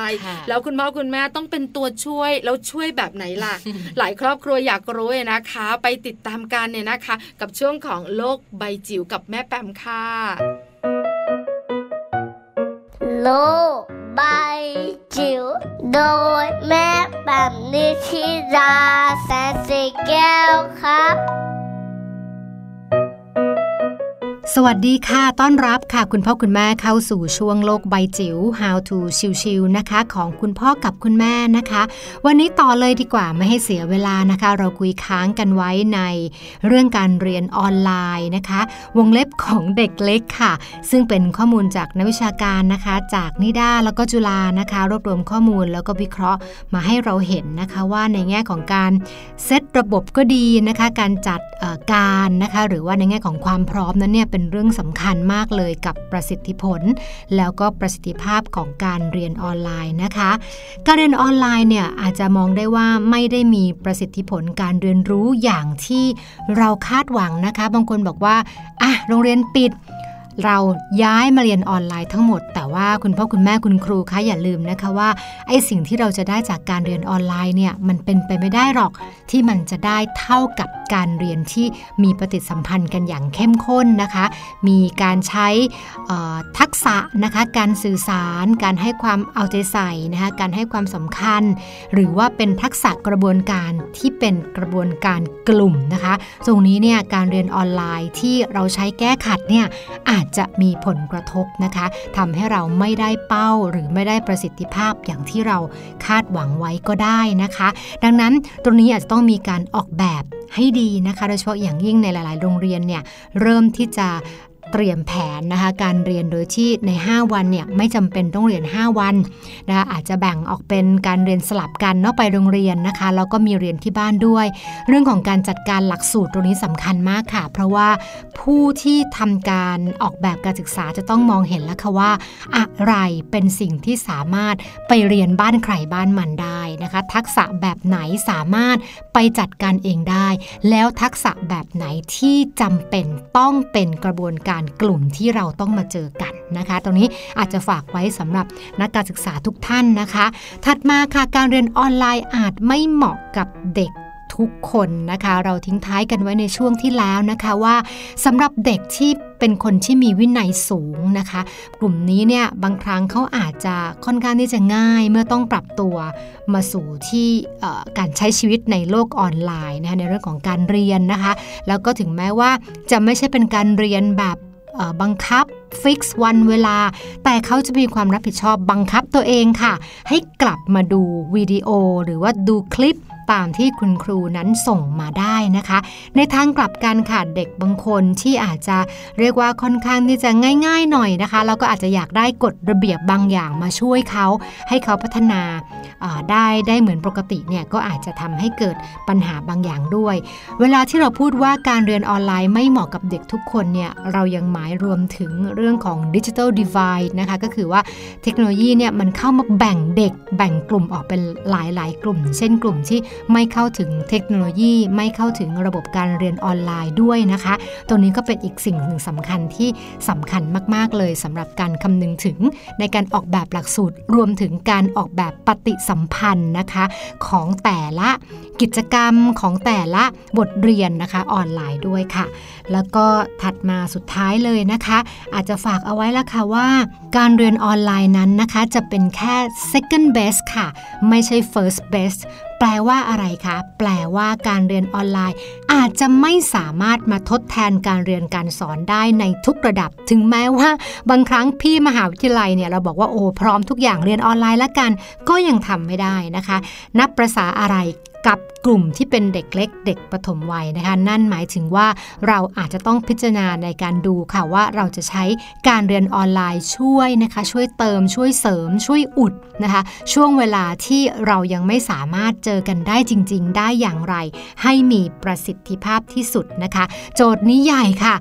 Speaker 2: แล้วคุณพ่อคุณแม่ต้องเป็นตัวช่วยแล้วช่วยแบบไหนล่ะ หลายครอบครัวอยากรู้นะคะ ไปติดตามกันเนี่ยนะคะ กับช่วงของโลกใบจิ๋วกับแม่แปมค่ะ
Speaker 7: โลกใบจิ๋วโดยแม่แปมนิชิราแสนสีแก้วครับ
Speaker 8: สวัสดีค่ะ ต้อนรับค่ะ คุณพ่อคุณแม่เข้าสู่ช่วงโลกใบจิ๋ว How to ชิวๆนะคะ ของคุณพ่อกับคุณแม่นะคะ วันนี้ต่อเลยดีกว่าไม่ให้เสียเวลานะคะ เราคุยค้างกันไว้ในเรื่องการเรียนออนไลน์นะคะ วงเล็บของเด็กเล็กค่ะ ซึ่งเป็นข้อมูลจากนักวิชาการนะคะ จากนิด้าแล้วก็จุฬานะคะ รวบรวมข้อมูลแล้วก็วิเคราะห์มาให้เราเห็นนะคะว่าในแง่ของการเซตระบบก็ดีนะคะ การจัดการนะคะ หรือว่าในแง่ของความพร้อมนั้นเนี่ยเป็นเรื่องสำคัญมากเลยกับประสิทธิผล แล้วก็ประสิทธิภาพของการเรียนออนไลน์นะคะ การเรียนออนไลน์เนี่ยอาจจะมองได้ว่าไม่ได้มีประสิทธิผลการเรียนรู้อย่างที่เราคาดหวังนะคะ บางคนบอกว่าอะโรงเรียนปิด เราย้ายมาเรียนออนไลน์ทั้งหมด แต่ว่าคุณพ่อคุณแม่คุณครูคะอย่าลืมนะคะว่าไอ้สิ่งที่เราจะได้จากการเรียนออนไลน์เนี่ยมันเป็นไปไม่ได้หรอกที่มันจะได้เท่ากับการเรียนที่มีปฏิสัมพันธ์กันอย่างเข้มข้นนะคะ มีการใช้ทักษะนะคะการสื่อสาร การให้ความเอาใจใส่นะคะการให้ความสำคัญ หรือว่าเป็นทักษะกระบวนการที่เป็นกระบวนการกลุ่มนะคะ ตรงนี้เนี่ยการเรียนออนไลน์ที่เราใช้แก้ขัดเนี่ยอาจจะมีผลกระทบนะคะทำให้เราไม่ได้เป้าหรือไม่ได้ประสิทธิภาพอย่างที่เราคาดหวังไว้ก็ได้นะคะ ดังนั้นตรงนี้อาจจะต้องมีการออกแบบให้ดีนะคะ โดยเฉพาะอย่างยิ่งในหลาย ๆ โรงเรียนเนี่ยเริ่มที่จะ เตรียมแผนนะคะการเรียนโดยที่ใน 5 วันเนี่ยไม่จำเป็นต้องเรียน 5 วันนะคะอาจจะแบ่งออกเป็นการเรียนสลับกันเนาะไปโรงเรียนนะคะแล้วก็มีเรียนที่บ้านด้วย เรื่องของการจัดการหลักสูตรตรงนี้สำคัญมากค่ะ เพราะว่าผู้ที่ทำการออกแบบการศึกษาจะต้องมองเห็นแล้วค่ะว่า อะไรเป็นสิ่งที่สามารถไปเรียนบ้านใครบ้านมันได้นะคะ ทักษะแบบไหนสามารถไปจัดการเองได้ แล้วทักษะแบบไหนที่จำเป็นต้องเป็นกระบวนการกลุ่มที่เราต้องมาเจอกันนะคะ ตรงนี้อาจจะฝากไว้สำหรับนักการศึกษาทุกท่านนะคะ ถัดมาค่ะการเรียนออนไลน์อาจไม่เหมาะกับเด็กทุกคนนะคะ เราทิ้งท้ายกันไว้ในช่วงที่แล้วนะคะว่าสำหรับเด็กที่เป็นคนที่มีวินัยสูงนะคะ กลุ่มนี้เนี่ยบางครั้งเขาอาจจะค่อนข้างที่จะง่ายเมื่อต้องปรับตัวมาสู่ที่การใช้ชีวิตในโลกออนไลน์นะคะในเรื่องของการเรียนนะคะ แล้วก็ถึงแม้ว่าจะไม่ใช่เป็นการเรียนแบบ บังคับฟิกซ์วันเวลา แต่เขาจะมีความรับผิดชอบบังคับตัวเองค่ะ ให้กลับมาดูวิดีโอหรือว่าดูคลิป ตามที่คุณครูนั้นส่งมาได้นะคะ ในทางกลับกันค่ะเด็กบางคนที่อาจจะเรียกว่าค่อนข้างที่จะง่าย ๆหน่อยนะคะแล้วก็อาจจะอยากได้กฎระเบียบบางอย่างมาช่วยเขา ให้เขาพัฒนาได้ได้เหมือนปกติเนี่ยก็อาจจะทำให้เกิดปัญหาบางอย่างด้วย เวลาที่เราพูดว่าการเรียนออนไลน์ไม่เหมาะกับเด็กทุกคนเนี่ยเรายังหมายรวมถึงเรื่องของดิจิทัลดีไวด์นะคะก็คือว่าเทคโนโลยีเนี่ยมันเข้ามาแบ่งเด็กแบ่งกลุ่มออกเป็นหลายๆ กลุ่ม เช่นกลุ่มที่ไม่เข้าถึงเทคโนโลยี ไม่เข้าถึงระบบการเรียนออนไลน์ด้วยนะคะ ตรงนี้ก็เป็นอีกสิ่งหนึ่งสำคัญที่สำคัญมากๆเลยสำหรับการคำนึงถึงในการออกแบบหลักสูตรรวมถึงการออกแบบปฏิสัมพันธ์นะคะ ของแต่ละ กิจกรรมของแต่ละบทเรียนนะคะออนไลน์ด้วยค่ะ แล้วก็ถัดมาสุดท้ายเลยนะคะ อาจจะฝากเอาไว้ละค่ะว่า การเรียนออนไลน์นั้นนะคะ จะเป็นแค่ second best ค่ะ ไม่ใช่ first best แปลว่าอะไรคะ แปลว่าการเรียนออนไลน์ อาจจะไม่สามารถมาทดแทนการเรียนการสอนได้ในทุกระดับ ถึงแม้ว่า บางครั้งพี่มหาวิทยาลัยเนี่ยเราบอกว่าโอ้พร้อมทุกอย่างเรียนออนไลน์แล้วกัน ก็ยังทำไม่ได้นะคะ นับประษาอะไร กับกลุ่มที่เป็นเด็กเล็ก เด็กปฐมวัยนะคะ นั่นหมายถึงว่าเราอาจจะต้องพิจารณาในการดูค่ะว่าเราจะใช้การเรียนออนไลน์ช่วยนะคะ ช่วยเติมช่วยเสริม ช่วยอุดนะคะ ช่วงเวลาที่เรายังไม่สามารถเจอกันได้จริง ๆ ได้อย่างไร ให้มีประสิทธิภาพที่สุดนะคะ โจทย์นี้ใหญ่ค่ะ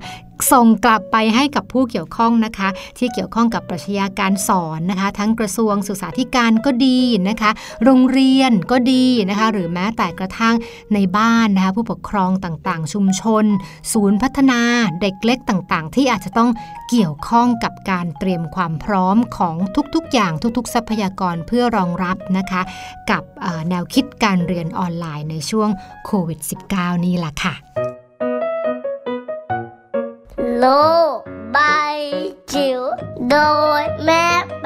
Speaker 8: ส่งกลับไปให้กับผู้เกี่ยวข้องนะคะ ที่เกี่ยวข้องกับปรัชญาการสอนนะคะ ทั้งกระทรวงศึกษาธิการก็ดีนะคะ โรงเรียนก็ดีนะคะ หรือแม้แต่กระทั่งในบ้านนะคะผู้ปกครองต่างๆ ชุมชน ศูนย์พัฒนาเด็กเล็กต่างๆ ที่อาจจะต้องเกี่ยวข้องกับการเตรียมความพร้อมของทุกๆ อย่างทุก ๆ ทรัพยากรเพื่อรองรับนะคะ กับแนวคิดการเรียนออนไลน์ในช่วงโควิด -19 นี่แหละค่ะ
Speaker 7: โลบายจิ๋วโดยแม่แ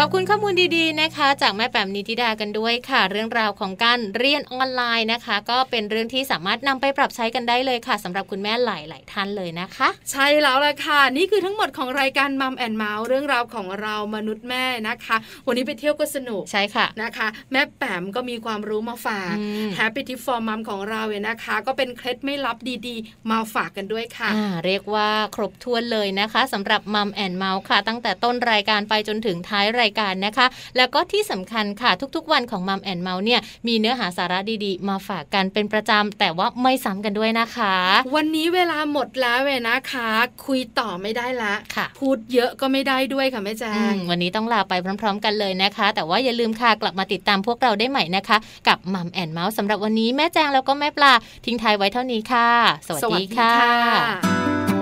Speaker 7: ข
Speaker 1: อบคุณข้อมูลดีๆนะคะ จากแม่แปมนิติดากันด้วยค่ะ เรื่องราวของการเรียนออนไลน์นะคะ ก็เป็นเรื่องที่สามารถนำไปปรับใช้กันได้เลยค่ะสำหรับคุณแม่หลายๆท่านเลยนะคะ
Speaker 2: ใช่แล้วละค่ะ นี่คือทั้งหมดของรายการ Mum and Mouth เรื่องราวของเรามนุษย์แม่นะคะ วันนี้ไปเที่ยวก็สนุก
Speaker 1: ใช่ค่ะ
Speaker 2: นะคะ แม่แปมก็มีความรู้มาฝาก Happy Tip for Mum ของเราเนี่ยนะคะ ก็เป็นเคล็ดไม่ลับดีๆ มาฝากกันด้วยค่ะ
Speaker 1: เรียกว่าครบถ้วนเลยนะคะสำหรับ Mum and Mouth ค่ะ ตั้งแต่ต้นรายการไปจนถึงท้ายรายการนะคะ แล้วก็ที่สำคัญค่ะทุกๆวันของ Mum and Mouth เนี่ยมีเนื้อหาสาระดีๆ มาฝากกันเป็นประจำแต่ว่าไม่ซ้ำกันด้วยนะคะ
Speaker 2: วันนี้เวลาหมดแล้วเวนะคะ คุยต่อไม่ได้ละ
Speaker 1: ค่ะ
Speaker 2: พูดเยอะก็ไม่ได้ด้วยค่ะแม่แจ้ง
Speaker 1: วันนี้ต้องลาไปพร้อม ๆ กันเลยนะคะ แต่ว่าอย่าลืมค่ะกลับมาติดตามพวกเราได้ใหม่นะคะ กับมัมแอนเมาส์สำหรับวันนี้แม่แจ้งแล้วก็แม่ปลาทิ้งท้ายไว้เท่านี้ค่ะ สวัสดีค่ะ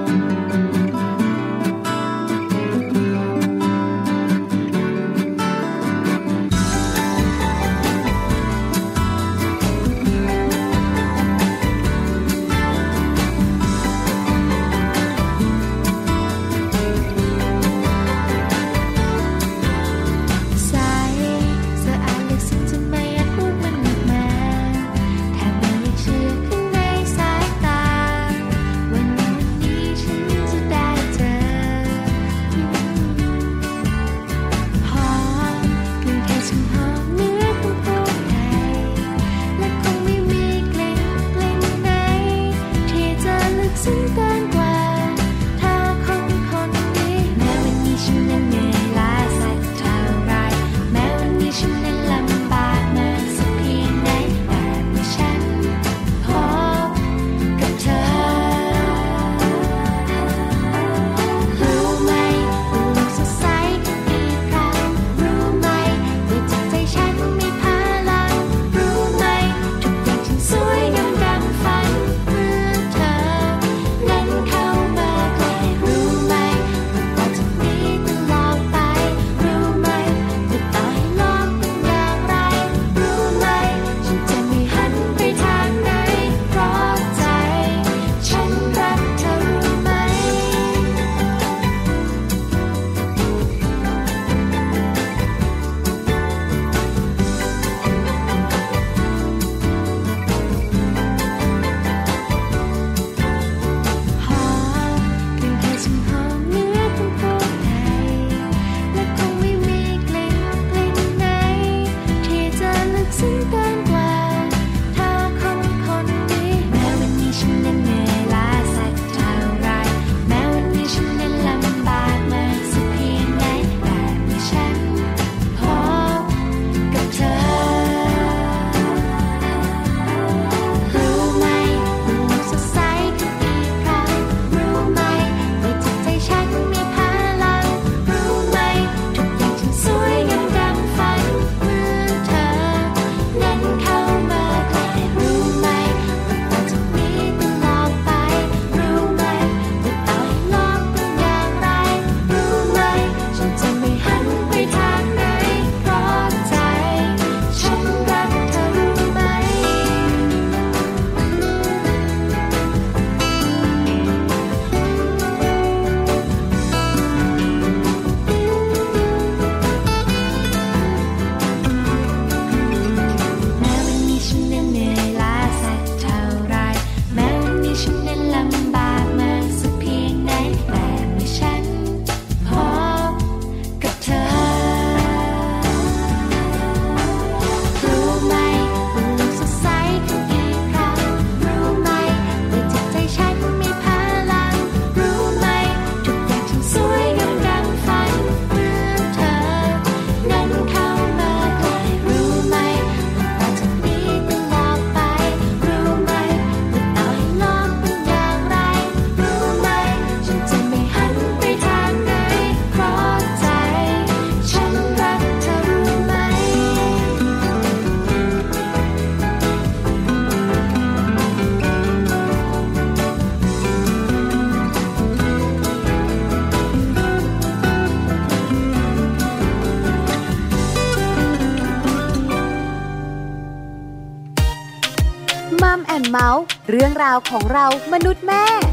Speaker 9: รื่องราวของเรามนุษย์แม่